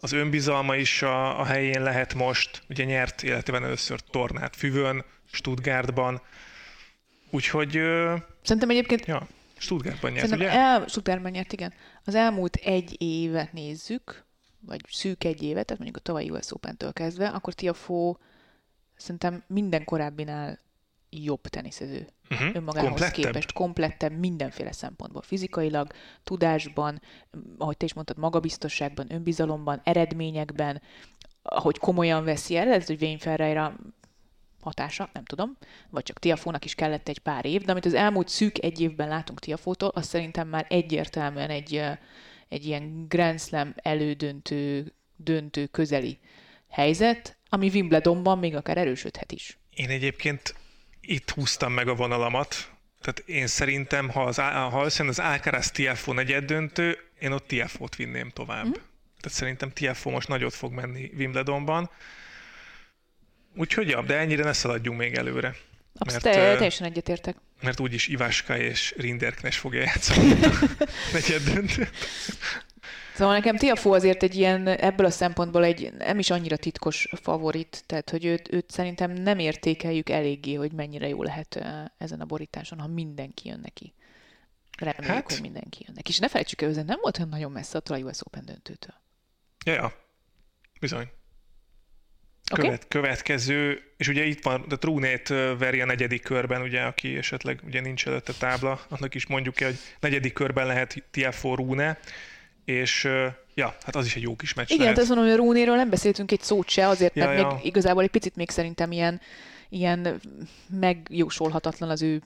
Speaker 2: az önbizalma is a, a helyén lehet most. Ugye nyert életében először tornát füvön, Stuttgartban. Úgyhogy...
Speaker 3: Szerintem egyébként...
Speaker 2: Ja, Stuttgartban nyert,
Speaker 3: Szerintem ugye? El, Stuttgartban nyert, igen. Az elmúlt egy évet nézzük, vagy szűk egy évet, tehát mondjuk a tavalyi US Open-től kezdve, akkor Tiafó szerintem minden korábbinál jobb teniszező uh-huh. önmagához Komplettebb. képest, komplettebb mindenféle szempontból, fizikailag, tudásban, ahogy te is mondtad, magabiztosságban, önbizalomban, eredményekben, ahogy komolyan veszi el, ez, hogy Wayne Ferreira hatása, nem tudom, vagy csak Tiafónak is kellett egy pár év, de amit az elmúlt szűk egy évben látunk Tiafótól, az szerintem már egyértelműen egy, egy ilyen Grand Slam elődöntő, döntő közeli helyzet, ami Wimbledonban még akár erősödhet is.
Speaker 2: Én egyébként itt húztam meg a vonalamat, tehát én szerintem, ha, az, ha az Alcaraz TFO negyed döntő, én ott TFO-t vinném tovább. Mm. Tehát szerintem TFO most nagyot fog menni Wimbledonban. Úgyhogy ja, de ennyire ne szaladjunk még előre.
Speaker 3: Abszolút, mert, te, teljesen egyetértek.
Speaker 2: Mert úgyis Iváska és Rinderknes fogja játszani a negyed döntőt.
Speaker 3: Szóval nekem Tiafó azért egy ilyen, ebből a szempontból egy nem is annyira titkos favorit, tehát hogy őt, őt szerintem nem értékeljük eléggé, hogy mennyire jó lehet ezen a borításon, ha mindenki jön neki. Reméljük, hát... hogy mindenki jön neki. És ne felejtsük el, hogy nem volt olyan nagyon messze attól a US Open döntőtől.
Speaker 2: Ja, ja. Bizony. Okay. Követ, következő, és ugye itt van, de Trúnét veri a negyedik körben, ugye, aki esetleg ugye nincs előtte tábla, annak is mondjuk hogy negyedik körben lehet Tiafo Rune, és ja, hát az is egy jó kis meccs
Speaker 3: Igen, lehet. azt mondom, hogy a Rúnéről nem beszéltünk egy szót se, azért, ja, mert ja. még igazából egy picit még szerintem ilyen, ilyen megjósolhatatlan az ő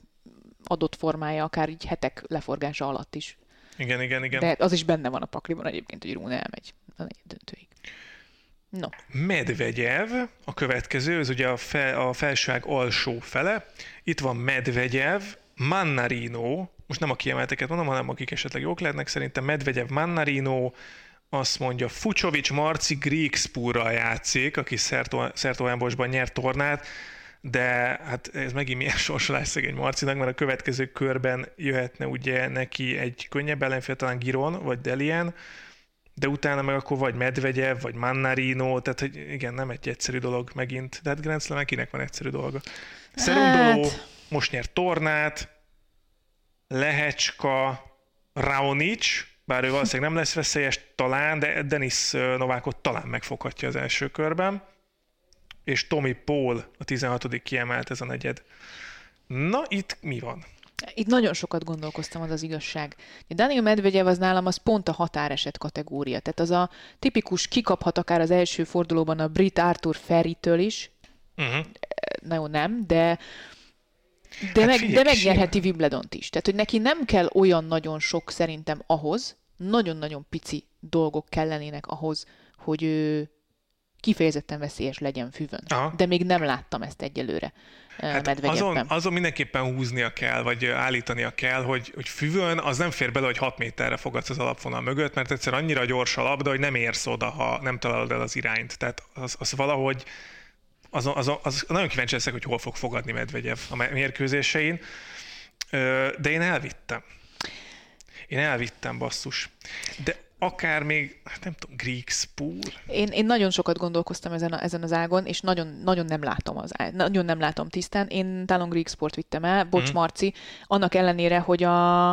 Speaker 3: adott formája, akár így hetek leforgása alatt is.
Speaker 2: Igen, igen, igen.
Speaker 3: De az is benne van a pakliban egyébként, hogy Rúne elmegy a döntőig. No.
Speaker 2: Medvegyev, a következő, ez ugye a, fel, a felság alsó fele. Itt van Medvegyev, Mannarino, most nem a kiemelteket mondom, hanem akik esetleg jók lehetnek, szerintem Medvegyev, Mannarino, azt mondja, Fucsovics Marci Griegsburral játszik, aki Szertóánbosban nyert tornát, de hát ez megint milyen sorsolás szegény Marcinak, mert a következő körben jöhetne ugye neki egy könnyebb ellenfél, talán Giron, vagy Delien, de utána meg akkor vagy Medvegyev, vagy Mannarino, tehát hogy igen, nem egy egyszerű dolog megint, de hát Grand Slam kinek van egyszerű dolga. Szerundoló hát... most nyert tornát, Lehecska, Raonic, bár ő valószínűleg nem lesz veszélyes talán, de Denis Novákot talán megfoghatja az első körben. És Tommy Paul a 16. kiemelt ez a negyed. Na, itt mi van?
Speaker 3: Itt nagyon sokat gondolkoztam, az az igazság. Daniel Medvegyev az nálam az pont a határeset kategória. Tehát az a tipikus kikaphat akár az első fordulóban a Brit Arthur Ferry-től is. Uh-huh. Na jó, nem, de de, hát meg, figyelj, de megnyerheti Wimbledont is. Tehát, hogy neki nem kell olyan nagyon sok szerintem ahhoz, nagyon-nagyon pici dolgok kellenének ahhoz, hogy ő kifejezetten veszélyes legyen füvön. Aha. De még nem láttam ezt egyelőre. Hát
Speaker 2: azon, azon mindenképpen húznia kell, vagy állítania kell, hogy, hogy füvön az nem fér bele, hogy 6 méterre fogadsz az alapvonal mögött, mert egyszer annyira gyors a labda, hogy nem érsz oda, ha nem találod el az irányt. Tehát az, az valahogy az, az, az, nagyon kíváncsi leszek, hogy hol fog fogadni Medvegyev a mérkőzésein, de én elvittem. Én elvittem, basszus. De akár még, hát nem tudom, Greek Spool.
Speaker 3: Én, én nagyon sokat gondolkoztam ezen, a, ezen az ágon, és nagyon, nagyon nem látom az nagyon nem látom tisztán. Én Talon Greek Sport vittem el, bocs mm. Marci, annak ellenére, hogy a,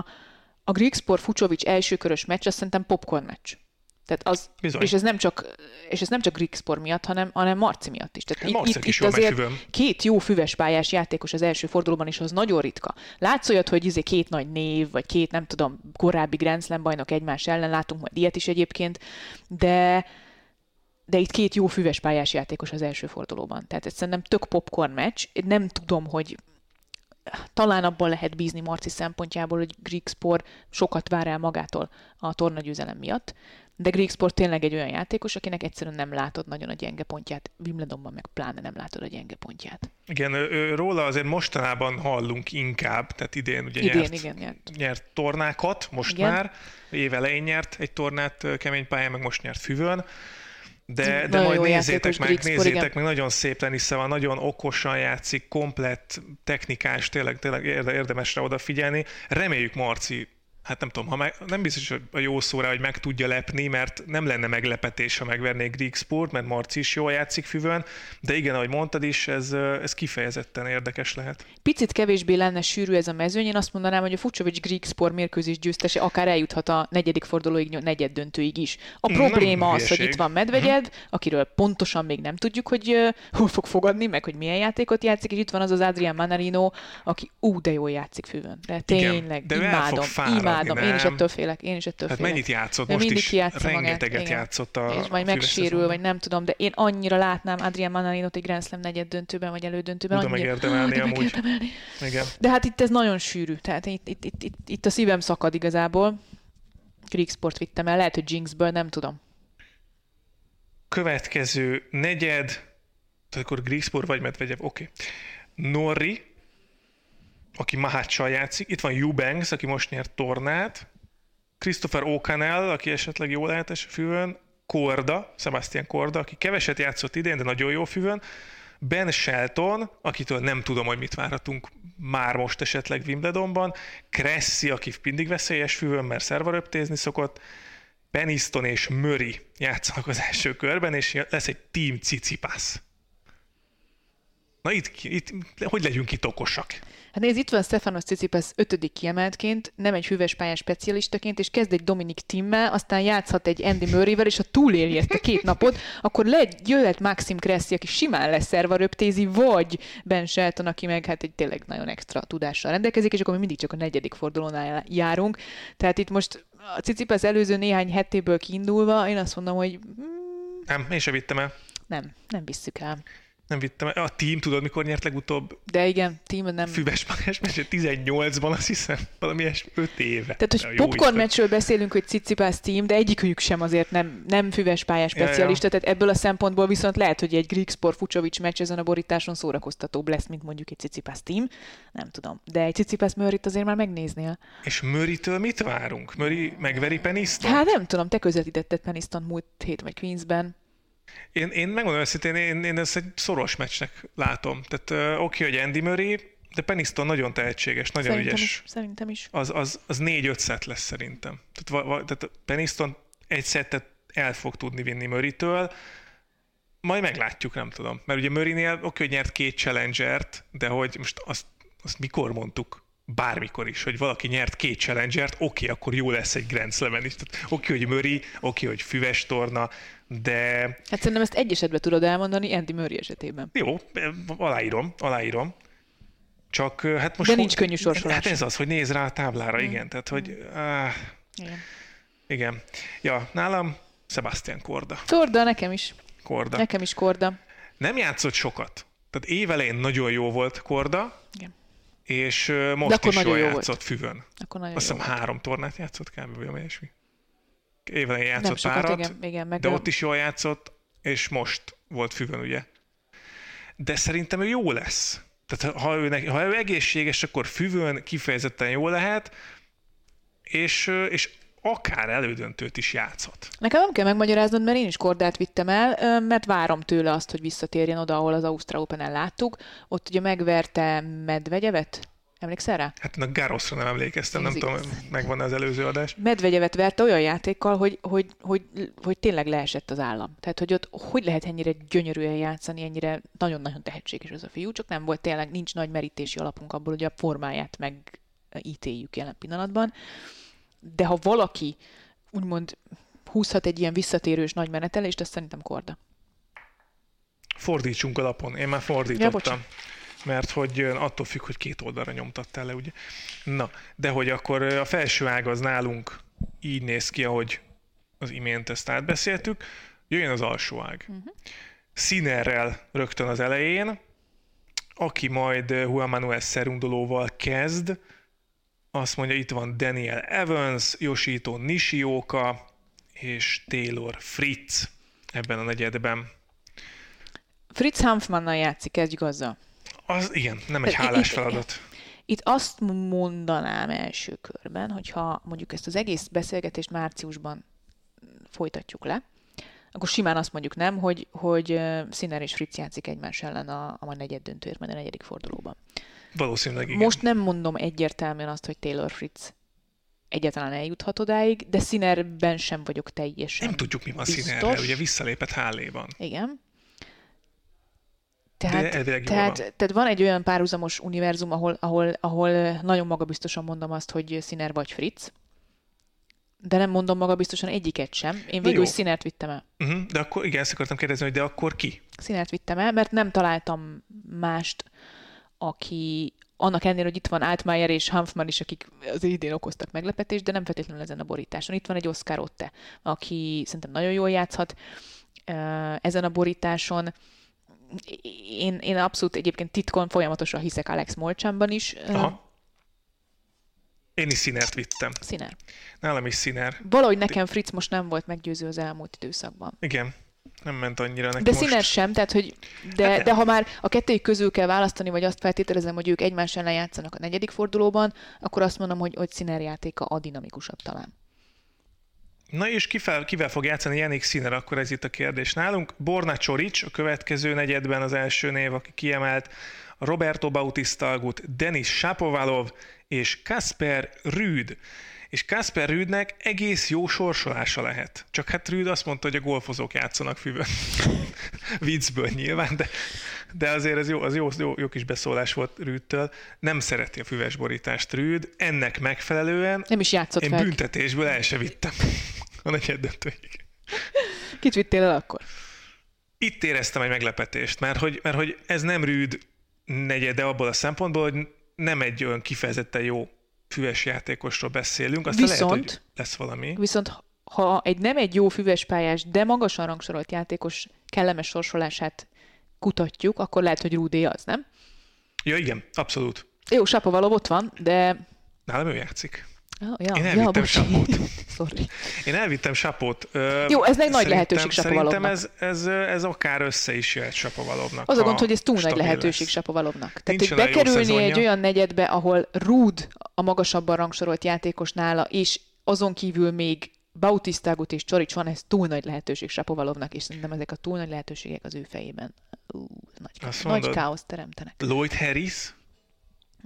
Speaker 3: a Greek Sport Fucsovics elsőkörös meccs, azt szerintem popcorn meccs. Tehát az, Bizony. és ez nem csak, és ez nem csak Grigspor miatt, hanem, hanem Marci miatt is. Tehát
Speaker 2: hát itt, itt, is itt azért
Speaker 3: két jó füves pályás játékos az első fordulóban is, az nagyon ritka. Látsz olyat, hogy izé két nagy név, vagy két, nem tudom, korábbi Grand Slam bajnok egymás ellen, látunk majd ilyet is egyébként, de, de itt két jó füves pályás játékos az első fordulóban. Tehát ez szerintem tök popcorn meccs. Nem tudom, hogy talán abban lehet bízni Marci szempontjából, hogy Grigspor sokat vár el magától a tornagyőzelem miatt, de Greek Sport tényleg egy olyan játékos, akinek egyszerűen nem látod nagyon a gyenge pontját. Wimbledonban meg pláne nem látod a gyenge pontját.
Speaker 2: Igen, ő, róla azért mostanában hallunk inkább, tehát idén ugye idén, nyert, igen, nyert. nyert tornákat, most igen. már, év elején nyert egy tornát kemény pályán, meg most nyert füvön. De, de majd nézzétek meg, Grigspor, nézzétek igen. meg, nagyon szép tenisze van, nagyon okosan játszik, komplett, technikás, tényleg, tényleg érdemes rá odafigyelni. Reméljük Marci hát nem tudom, ha meg, nem biztos, hogy a jó szóra, hogy meg tudja lepni, mert nem lenne meglepetés, ha megvernék Greek Sport, mert Marci is jól játszik füvön, de igen, ahogy mondtad is, ez, ez kifejezetten érdekes lehet.
Speaker 3: Picit kevésbé lenne sűrű ez a mezőny, én azt mondanám, hogy a Fucsovics Greek Sport mérkőzés győztese akár eljuthat a negyedik fordulóig, negyed döntőig is. A probléma az, hogy itt van Medvegyed, uh-huh. akiről pontosan még nem tudjuk, hogy hol fog fogadni, meg hogy milyen játékot játszik, és itt van az az Adrian Manarino, aki ú, de jól játszik füvön. De tényleg, igen, de imádom, imádom. Nem? Én is ettől félek, én is ettől
Speaker 2: hát
Speaker 3: félek.
Speaker 2: mennyit játszott? Most is rengeteget magát. játszott a
Speaker 3: És majd megsérül, vagy nem tudom, de én annyira látnám Adrian Manarinot egy Grand Slam negyed döntőben, vagy elődöntőben.
Speaker 2: Tudom
Speaker 3: annyira,
Speaker 2: megérdemelni amúgy.
Speaker 3: Megérdemelni. Igen. De hát itt ez nagyon sűrű, tehát itt, itt, itt, itt, itt a szívem szakad igazából. Greek Sport vittem el, lehet, hogy Jinxből, nem tudom.
Speaker 2: Következő negyed, akkor Greek Sport vagy Medvegyev, oké. Okay. Norri, aki Maháccsal játszik. Itt van Eubanks, aki most nyert tornát. Christopher O'Connell, aki esetleg jól lehet a füvön. Korda, Sebastian Korda, aki keveset játszott idén, de nagyon jó füvön. Ben Shelton, akitől nem tudom, hogy mit várhatunk már most esetleg Wimbledonban. Cressy, aki mindig veszélyes füvön, mert szervaröptézni szokott. Peniston és Murray játszanak az első körben, és lesz egy Team Cicipas. Na itt, itt hogy legyünk itt okosak?
Speaker 3: Hát nézd, itt van Stefanos Tsitsipas ötödik kiemeltként, nem egy hűves pályás specialistaként, és kezd egy Dominik Timmel, aztán játszhat egy Andy Murrayvel, és ha túléli ezt a két napot, akkor le, jöhet Maxim Cressy, aki simán lesz röptézi, vagy Ben Shelton, aki meg hát egy tényleg nagyon extra tudással rendelkezik, és akkor mi mindig csak a negyedik fordulónál járunk. Tehát itt most a Tsitsipas előző néhány hetéből kiindulva, én azt mondom, hogy...
Speaker 2: Nem, én sem vittem el.
Speaker 3: Nem, nem visszük el
Speaker 2: nem vittem. A team, tudod, mikor nyert legutóbb?
Speaker 3: De igen, team nem...
Speaker 2: Füves pályás meccs, 18-ban azt hiszem, valami 5 éve.
Speaker 3: Tehát, hogy popcorn meccsről beszélünk, hogy cicipász team, de egyikük sem azért nem, nem füves pályás specialista, ja, ja. tehát ebből a szempontból viszont lehet, hogy egy Greek Sport Fucsovics meccs ezen a borításon szórakoztatóbb lesz, mint mondjuk egy cicipász team. Nem tudom. De egy cicipász Murray-t azért már megnéznél.
Speaker 2: És Murray-től mit várunk? Murray megveri Peniston?
Speaker 3: Hát nem tudom, te közvetítetted Peniston múlt hét vagy Queensben.
Speaker 2: Én, én megmondom őszintén, én, én ezt egy szoros meccsnek látom. Tehát uh, oké, okay, hogy Andy Murray, de Peniston nagyon tehetséges, nagyon
Speaker 3: szerintem
Speaker 2: ügyes.
Speaker 3: Is, szerintem is.
Speaker 2: Az, az, az négy-öt szett lesz szerintem. Tehát, va, tehát Peniston egy szettet el fog tudni vinni Murray-től, majd meglátjuk, nem tudom. Mert ugye Murray-nél oké, okay, hogy nyert két challenger de hogy most azt, azt mikor mondtuk? bármikor is, hogy valaki nyert két challengert, oké, okay, akkor jó lesz egy Grand Slam-en is. Oké, okay, hogy Murray, oké, okay, hogy füves torna, de...
Speaker 3: Hát szerintem ezt egy esetben tudod elmondani Andy Murray esetében.
Speaker 2: Jó, aláírom, aláírom. Csak hát most...
Speaker 3: De nincs könnyű sorsolás.
Speaker 2: Hát ez az, hogy néz rá a táblára, mm. igen. Tehát, hogy... Ah, igen. Igen. Ja, nálam Sebastian Korda.
Speaker 3: Korda, nekem is.
Speaker 2: Korda.
Speaker 3: Nekem is Korda.
Speaker 2: Nem játszott sokat. Tehát évelején nagyon jó volt Korda. Igen és most is jól játszott volt. füvön.
Speaker 3: Akkor nagyon
Speaker 2: Azt hiszem három tornát játszott kb. vagy ilyesmi. Éven játszott sokat, párat, igen, igen, meg de ott is jól játszott, és most volt füvön, ugye. De szerintem ő jó lesz. Tehát ha ő, ha ő egészséges, akkor füvön kifejezetten jó lehet, és, és akár elődöntőt is játszhat.
Speaker 3: Nekem nem kell megmagyaráznod, mert én is kordát vittem el, mert várom tőle azt, hogy visszatérjen oda, ahol az Ausztrál open láttuk. Ott ugye megverte Medvegyevet, Emlékszel rá?
Speaker 2: Hát a Garosra nem emlékeztem, Ez nem igaz. tudom, megvan az előző adás.
Speaker 3: Medvegyevet verte olyan játékkal, hogy, hogy, hogy, hogy tényleg leesett az állam. Tehát, hogy ott hogy lehet ennyire gyönyörűen játszani, ennyire nagyon-nagyon tehetséges az a fiú, csak nem volt tényleg, nincs nagy merítési alapunk abból, hogy a formáját megítéljük jelen pillanatban de ha valaki úgymond húzhat egy ilyen visszatérős nagy menetelést, azt szerintem Korda.
Speaker 2: Fordítsunk alapon. Én már fordítottam. Ja, mert hogy attól függ, hogy két oldalra nyomtattál le, ugye? Na, de hogy akkor a felső ág az nálunk így néz ki, ahogy az imént ezt átbeszéltük, jöjjön az alsó ág. Uh-huh. Színerrel rögtön az elején, aki majd Juan Manuel Szerundolóval kezd, azt mondja, itt van Daniel Evans, Yoshito Nishioka és Taylor Fritz ebben a negyedben.
Speaker 3: Fritz Hanfmannal játszik, kezdjük azzal.
Speaker 2: Az, igen, nem egy hálás feladat.
Speaker 3: Itt azt mondanám első körben, hogyha mondjuk ezt az egész beszélgetést márciusban folytatjuk le, akkor simán azt mondjuk nem, hogy, hogy Sinner és Fritz játszik egymás ellen a, a negyed döntőért, majd a negyedik fordulóban.
Speaker 2: Valószínűleg igen.
Speaker 3: Most nem mondom egyértelműen azt, hogy Taylor Fritz egyáltalán eljuthat odáig, de Sinerben sem vagyok teljesen
Speaker 2: Nem tudjuk, mi van Sinerrel, ugye visszalépett Halléban.
Speaker 3: Igen. Tehát, tehát, tehát van egy olyan párhuzamos univerzum, ahol, ahol, ahol nagyon magabiztosan mondom azt, hogy Sziner vagy Fritz, de nem mondom maga biztosan egyiket sem. Én végül Színert vittem el.
Speaker 2: Uh-huh, de akkor igen, ezt akartam kérdezni, hogy de akkor ki?
Speaker 3: Színert vittem el, mert nem találtam mást, aki annak ellenére, hogy itt van Altmaier és Hanfman is, akik az idén okoztak meglepetést, de nem feltétlenül ezen a borításon. Itt van egy Oscar Otte, aki szerintem nagyon jól játszhat ezen a borításon. Én, én abszolút egyébként titkon folyamatosan hiszek Alex Molcsámban is. Aha.
Speaker 2: Én is színert vittem.
Speaker 3: Színer.
Speaker 2: Nálam is színer.
Speaker 3: Valahogy nekem Fritz most nem volt meggyőző az elmúlt időszakban.
Speaker 2: Igen, nem ment annyira neki
Speaker 3: De
Speaker 2: most.
Speaker 3: színes sem, tehát hogy de, hát de ha már a kettőjük közül kell választani, vagy azt feltételezem, hogy ők egymás ellen játszanak a negyedik fordulóban, akkor azt mondom, hogy, hogy színer játéka a dinamikusabb talán.
Speaker 2: Na és kivel, kivel fog játszani Janik Színer, akkor ez itt a kérdés nálunk. Borna Csorics a következő negyedben az első név, aki kiemelt, Roberto Bautista Agut, Denis Shapovalov és Kasper Rüd. És Kasper Rüdnek egész jó sorsolása lehet. Csak hát Rüd azt mondta, hogy a golfozók játszanak füvön. Viccből nyilván, de, de azért ez jó, az jó, jó, jó kis beszólás volt Rüdtől. Nem szereti a füves borítást Rüd, ennek megfelelően
Speaker 3: nem is játszott
Speaker 2: én
Speaker 3: fel.
Speaker 2: büntetésből el se vittem a negyeddöntőig.
Speaker 3: Kit vittél el akkor?
Speaker 2: Itt éreztem egy meglepetést, mert hogy, mert hogy ez nem Rüd negyede abból a szempontból, hogy nem egy olyan kifejezetten jó füves játékosról beszélünk, aztán viszont, lehet, hogy lesz valami.
Speaker 3: Viszont ha egy nem egy jó füves pályás, de magasan rangsorolt játékos kellemes sorsolását kutatjuk, akkor lehet, hogy Rudé az, nem?
Speaker 2: Ja, igen, abszolút.
Speaker 3: Jó, Sapovalov ott van, de...
Speaker 2: Nálam ő játszik.
Speaker 3: Oh, ja,
Speaker 2: Én elvittem
Speaker 3: ja,
Speaker 2: sapót.
Speaker 3: Sorry.
Speaker 2: Én elvittem sapót.
Speaker 3: Jó, ez egy nagy lehetőség Sapovalovnak.
Speaker 2: Szerintem ez, ez, ez akár össze is jöhet Sapovalovnak.
Speaker 3: Az a gond, hogy ez túl nagy lehetőség lesz. Sapovalovnak. Tehát, Nincs hogy bekerülni egy olyan negyedbe, ahol Rúd a magasabban rangsorolt játékos nála, és azon kívül még Bautisztágut és Csorics van, ez túl nagy lehetőség Sapovalovnak, és szerintem ezek a túl nagy lehetőségek az ő fejében. Ú, nagy, Azt nagy káoszt teremtenek.
Speaker 2: Lloyd Harris?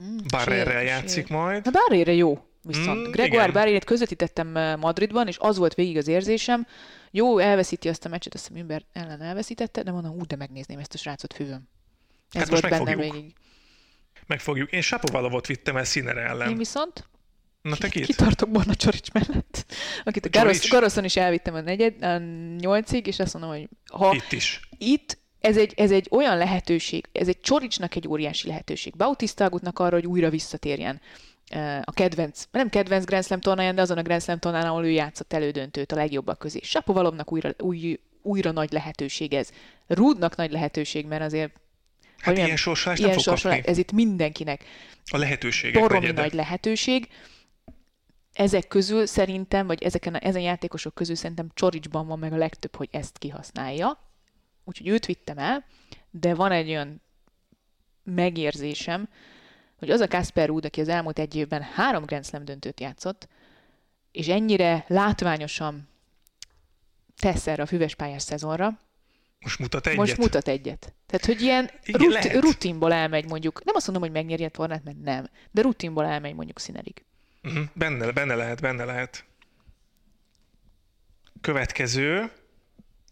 Speaker 2: Mm, Barrerrel játszik majd.
Speaker 3: Na Barrere jó. Viszont mm, Gregor Barrét közvetítettem eh, Madridban, és az volt végig az érzésem, jó, elveszíti azt a meccset, azt hiszem Ümber ellen elveszítette, de mondom, úgy, de megnézném ezt a srácot fővön. Ez hát volt bennem végig.
Speaker 2: Megfogjuk. Én Sapovalovot vittem el Színere ellen.
Speaker 3: Én viszont
Speaker 2: Na te kit?
Speaker 3: Kitartok Borna Csorics mellett. Akit a Garosz, Garoszon is elvittem a negyed, a nyolcig, és azt mondom, hogy ha
Speaker 2: itt is.
Speaker 3: Itt ez egy, ez egy olyan lehetőség, ez egy Csoricsnak egy óriási lehetőség. Bautista Agutnak arra, hogy újra visszatérjen a kedvenc, nem kedvenc Grand Slam tornáján, de azon a Grand Slam tornán, ahol ő játszott elődöntőt a legjobbak közé. Sapovalomnak újra, új, újra nagy lehetőség ez. Rudnak nagy lehetőség, mert azért
Speaker 2: Hát ilyen sorsolást ilyen nem fog sorsolás,
Speaker 3: Ez itt mindenkinek.
Speaker 2: A lehetőségek Baromi
Speaker 3: nagy lehetőség. Ezek közül szerintem, vagy ezeken a, ezen játékosok közül szerintem Csoricsban van meg a legtöbb, hogy ezt kihasználja. Úgyhogy őt vittem el, de van egy olyan megérzésem, hogy az a Kasper Ruud, aki az elmúlt egy évben három Grand Slam döntőt játszott, és ennyire látványosan tesz erre a füves pályás szezonra,
Speaker 2: most mutat egyet.
Speaker 3: Most mutat egyet. Tehát, hogy ilyen Igen, rut- rutinból elmegy mondjuk, nem azt mondom, hogy megnyeri a tornát, mert nem, de rutinból elmegy mondjuk színerig.
Speaker 2: Uh-huh. Benne, benne lehet, benne lehet. Következő,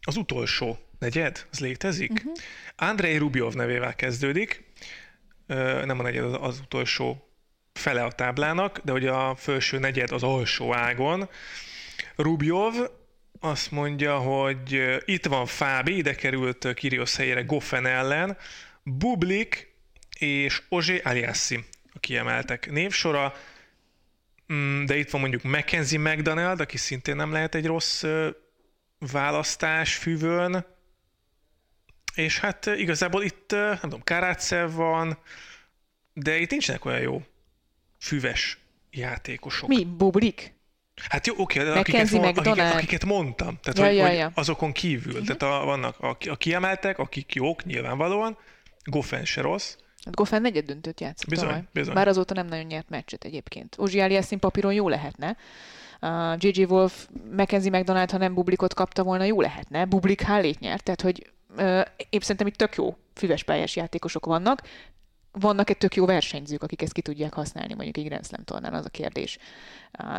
Speaker 2: az utolsó negyed, az létezik? Uh-huh. Andrei Rubjov nevével kezdődik nem a negyed az, az utolsó fele a táblának, de hogy a felső negyed az alsó ágon. Rubjov azt mondja, hogy itt van Fábi, ide került Kirios helyére Goffen ellen, Bublik és Ozsé Aliassi a kiemeltek névsora, de itt van mondjuk Mackenzie McDonald, aki szintén nem lehet egy rossz választás füvön, és hát igazából itt, nem tudom, Karácev van, de itt nincsenek olyan jó füves játékosok.
Speaker 3: Mi? Bublik?
Speaker 2: Hát jó, oké, de akiket, akiket, akiket mondtam, tehát ja, hogy, ja, ja. hogy azokon kívül, uh-huh. tehát a, vannak a, a kiemeltek, akik jók nyilvánvalóan, Goffen se rossz.
Speaker 3: Hát Goffen negyed döntőt játszott
Speaker 2: bizony, tavaly. bizony.
Speaker 3: Bár azóta nem nagyon nyert meccset egyébként. Ozsi Aliassin papíron jó lehetne. Uh. Wolf, Mackenzie McDonald, ha nem Bublikot kapta volna, jó lehetne. Bublik hálét nyert, tehát hogy uh, én szerintem itt tök jó füves pályás játékosok vannak. Vannak-e tök jó versenyzők, akik ezt ki tudják használni, mondjuk egy Grand Slam tornán, az a kérdés.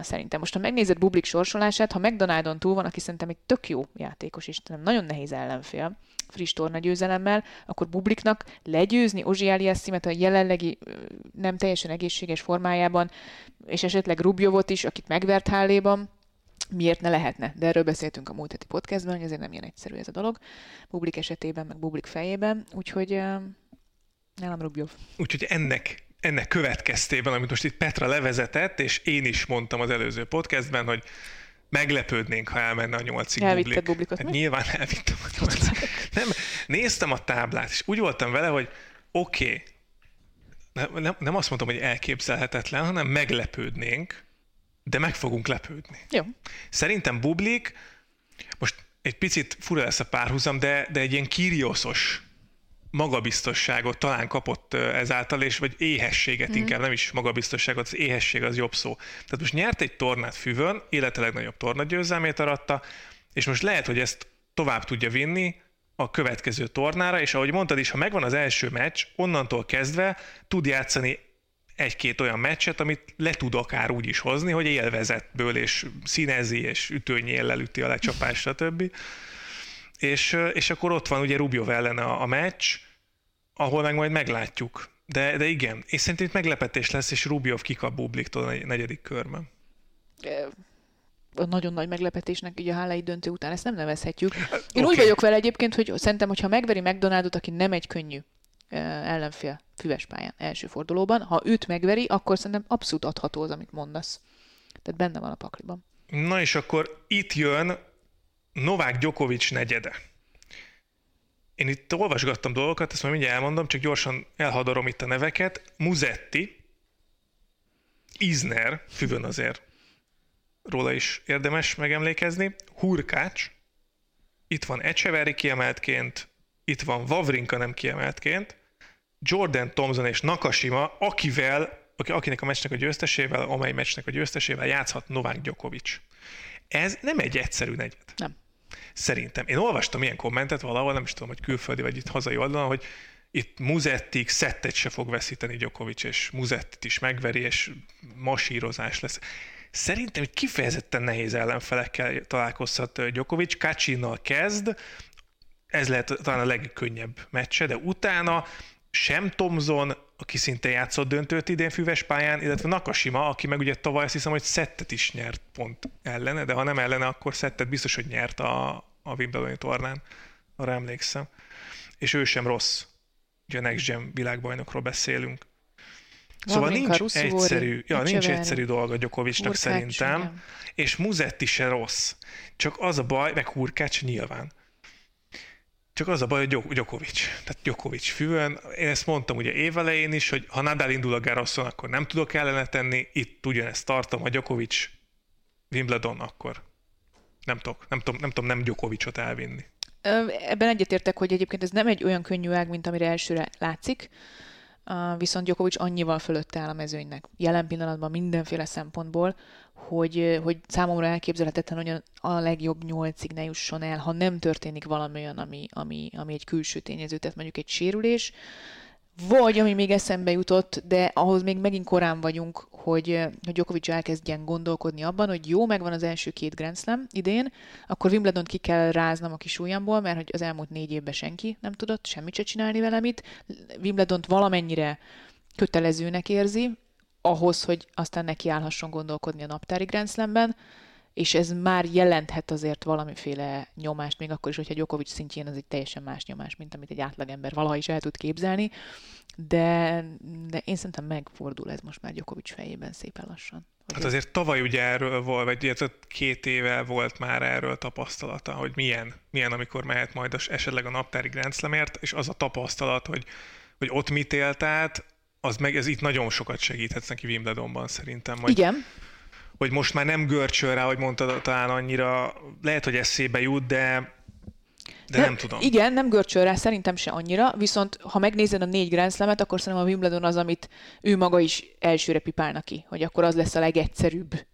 Speaker 3: Szerintem most, ha megnézed Bublik sorsolását, ha McDonaldon túl van, aki szerintem egy tök jó játékos, és nem nagyon nehéz ellenfél, friss torna győzelemmel, akkor Bubliknak legyőzni Ozsi Aliassimet a jelenlegi nem teljesen egészséges formájában, és esetleg Rubjovot is, akit megvert Hálléban, miért ne lehetne? De erről beszéltünk a múlt heti podcastban, hogy azért nem ilyen egyszerű ez a dolog. Bublik esetében, meg Bublik fejében, úgyhogy nálam Rubjov.
Speaker 2: Úgyhogy ennek ennek következtében, amit most itt Petra levezetett, és én is mondtam az előző podcastben, hogy meglepődnénk, ha elmenne a nyolcig
Speaker 3: bublik. bublikot.
Speaker 2: Hát nyilván elvittem a nyolcig. Nem, néztem a táblát, és úgy voltam vele, hogy oké, okay, nem, nem, nem azt mondtam, hogy elképzelhetetlen, hanem meglepődnénk, de meg fogunk lepődni.
Speaker 3: Jó.
Speaker 2: Szerintem Bublik, most egy picit fura lesz a párhuzam, de, de egy ilyen kirioszos magabiztosságot talán kapott ezáltal, és vagy éhességet mm. inkább, nem is magabiztosságot, az éhesség az jobb szó. Tehát most nyert egy tornát füvön, élete legnagyobb tornagyőzelmét aratta, és most lehet, hogy ezt tovább tudja vinni a következő tornára, és ahogy mondtad is, ha megvan az első meccs, onnantól kezdve tud játszani egy-két olyan meccset, amit le tud akár úgy is hozni, hogy élvezetből, és színezi, és ütőnyéllel üti a lecsapást, stb. És, és akkor ott van ugye Rubio ellen a, a meccs, ahol meg majd meglátjuk. De, de igen, és szerintem itt meglepetés lesz, és Rubiov kikap Bubliktól a negyedik körben.
Speaker 3: A nagyon nagy meglepetésnek így a hálai döntő után ezt nem nevezhetjük. Én okay. úgy vagyok vele egyébként, hogy szerintem, hogyha megveri McDonaldot, aki nem egy könnyű ellenfél füves pályán első fordulóban, ha őt megveri, akkor szerintem abszolút adható az, amit mondasz. Tehát benne van a pakliban.
Speaker 2: Na és akkor itt jön Novák Djokovic negyede. Én itt olvasgattam dolgokat, ezt majd mindjárt elmondom, csak gyorsan elhadarom itt a neveket. Muzetti, Izner, füvön azért róla is érdemes megemlékezni, Hurkács, itt van Echeverry kiemeltként, itt van Vavrinka nem kiemeltként, Jordan Thompson és Nakashima, akivel, akinek a meccsnek a győztesével, amely meccsnek a győztesével játszhat Novák Djokovic. Ez nem egy egyszerű negyed.
Speaker 3: Nem.
Speaker 2: Szerintem. Én olvastam ilyen kommentet valahol, nem is tudom, hogy külföldi vagy itt hazai oldalon, hogy itt Muzettig szettet se fog veszíteni Djokovic, és Muzettit is megveri, és masírozás lesz. Szerintem egy kifejezetten nehéz ellenfelekkel találkozhat Djokovic. Kacsinnal kezd, ez lehet talán a legkönnyebb meccse, de utána sem Tomzon, aki szintén játszott döntőt idén füves pályán, illetve Nakashima, aki meg ugye tavaly azt hiszem, hogy szettet is nyert pont ellene, de ha nem ellene, akkor szettet biztos, hogy nyert a, a Wimbledoni tornán, arra emlékszem. És ő sem rossz. Ugye a Next Gen világbajnokról beszélünk. Szóval nincs egyszerű, ja, nincs egyszerű dolga Gyokovicsnak szerintem, igen. és Muzetti se rossz. Csak az a baj, meg Hurkács nyilván, csak az a baj, hogy Djokovic. Tehát Djokovic füvön. Én ezt mondtam ugye évelején is, hogy ha Nadal indul a Garroson, akkor nem tudok ellene tenni. Itt ugyanezt tartom, ha Djokovic Wimbledon, akkor nem tudok, nem tudom, nem, tudom nem Djokovicot elvinni.
Speaker 3: Ebben egyetértek, hogy egyébként ez nem egy olyan könnyű ág, mint amire elsőre látszik, viszont Djokovic annyival fölött áll a mezőnynek. Jelen pillanatban mindenféle szempontból, hogy, hogy számomra elképzelhetetlen, hogy a legjobb nyolcig ne jusson el, ha nem történik valami olyan, ami, ami, ami egy külső tényező, tehát mondjuk egy sérülés, vagy ami még eszembe jutott, de ahhoz még megint korán vagyunk, hogy, hogy Djokovic elkezdjen gondolkodni abban, hogy jó, megvan az első két Grand Slam idén, akkor Wimbledon ki kell ráznom a kis ujjamból, mert hogy az elmúlt négy évben senki nem tudott semmit se csinálni velem itt. Wimbledont valamennyire kötelezőnek érzi, ahhoz, hogy aztán neki állhasson gondolkodni a naptári Grand Slamben, és ez már jelenthet azért valamiféle nyomást, még akkor is, hogyha Djokovic szintjén az egy teljesen más nyomás, mint amit egy átlagember valaha is el tud képzelni, de, de én szerintem megfordul ez most már Djokovic fejében szépen lassan.
Speaker 2: Hát azért tavaly ugye erről volt, vagy illetve két éve volt már erről tapasztalata, hogy milyen, milyen amikor mehet majd esetleg a naptári Grand Slamért, és az a tapasztalat, hogy, hogy ott mit élt át, az meg ez itt nagyon sokat segíthet neki Wimbledonban szerintem.
Speaker 3: Hogy, Igen.
Speaker 2: Hogy most már nem görcsöl rá, hogy mondtad talán annyira, lehet, hogy eszébe jut, de de nem, nem tudom.
Speaker 3: Igen, nem görcsöl rá, szerintem se annyira, viszont ha megnézed a négy Grand Slam-et, akkor szerintem a Wimbledon az, amit ő maga is elsőre pipálna ki, hogy akkor az lesz a legegyszerűbb,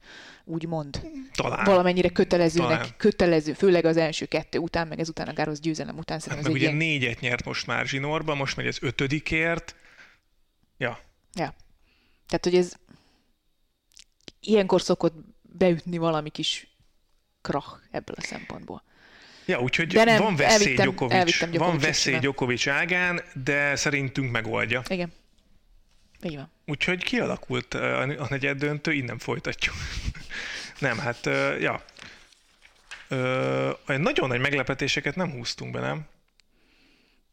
Speaker 3: úgymond.
Speaker 2: Talán.
Speaker 3: Valamennyire kötelezőnek, Talán. kötelező, főleg az első kettő után, meg ezután a Gárosz győzelem után.
Speaker 2: Hát meg ugye ilyen... négyet nyert most már zsinórba, most megy az ötödikért, Ja.
Speaker 3: Ja. Tehát, hogy ez ilyenkor szokott beütni valami kis krach ebből a szempontból.
Speaker 2: Ja, úgyhogy de nem, van veszély elvittem, Djokovic, elvittem van veszély Djokovic ágán, de szerintünk megoldja.
Speaker 3: Igen. Így van.
Speaker 2: Úgyhogy kialakult a negyed döntő, innen folytatjuk. nem, hát, ja. Olyan nagyon nagy meglepetéseket nem húztunk be, nem?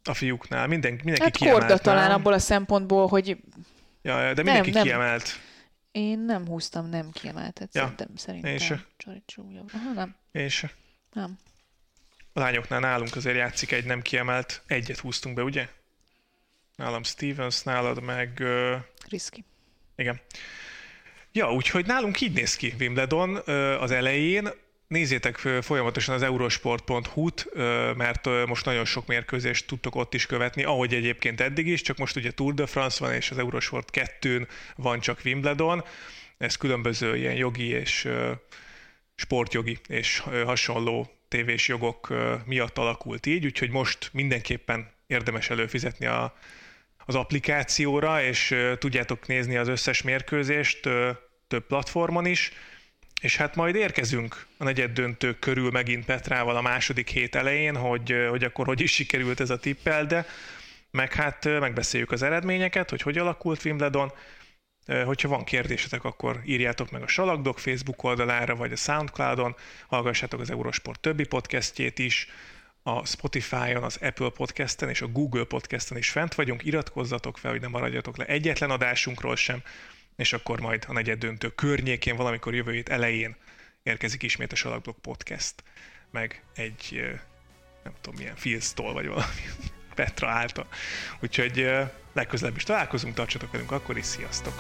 Speaker 2: A fiúknál. Minden, mindenki hát kiemelt.
Speaker 3: Korda talán abból a szempontból, hogy...
Speaker 2: Ja, de mindenki nem, kiemelt.
Speaker 3: Én nem húztam nem kiemeltet, ja. szerintem. Szerintem.
Speaker 2: Én se.
Speaker 3: Aha, nem.
Speaker 2: Én se.
Speaker 3: Nem.
Speaker 2: A lányoknál nálunk azért játszik egy nem kiemelt, egyet húztunk be, ugye? Nálam Stevens, nálad meg... Uh...
Speaker 3: Risky.
Speaker 2: Igen. Ja, úgyhogy nálunk így néz ki Wimbledon uh, az elején. Nézzétek folyamatosan az eurosport.hu-t, mert most nagyon sok mérkőzést tudtok ott is követni, ahogy egyébként eddig is, csak most ugye Tour de France van, és az Eurosport 2-n van csak Wimbledon. Ez különböző ilyen jogi és sportjogi és hasonló tévés jogok miatt alakult így, úgyhogy most mindenképpen érdemes előfizetni a, az applikációra, és tudjátok nézni az összes mérkőzést több platformon is, és hát majd érkezünk a negyed döntő körül megint Petrával a második hét elején, hogy, hogy akkor hogy is sikerült ez a tippel, de meg hát megbeszéljük az eredményeket, hogy hogy alakult Wimbledon, Hogyha van kérdésetek, akkor írjátok meg a Salagdok Facebook oldalára, vagy a Soundcloudon, hallgassátok az Eurosport többi podcastjét is, a Spotify-on, az Apple Podcasten és a Google Podcasten is fent vagyunk, iratkozzatok fel, hogy ne maradjatok le egyetlen adásunkról sem, és akkor majd a negyed döntő környékén, valamikor jövő hét elején érkezik ismét a Salagblog Podcast, meg egy, nem tudom milyen, Filztól vagy valami, Petra által. Úgyhogy legközelebb is találkozunk, tartsatok velünk akkor is, sziasztok!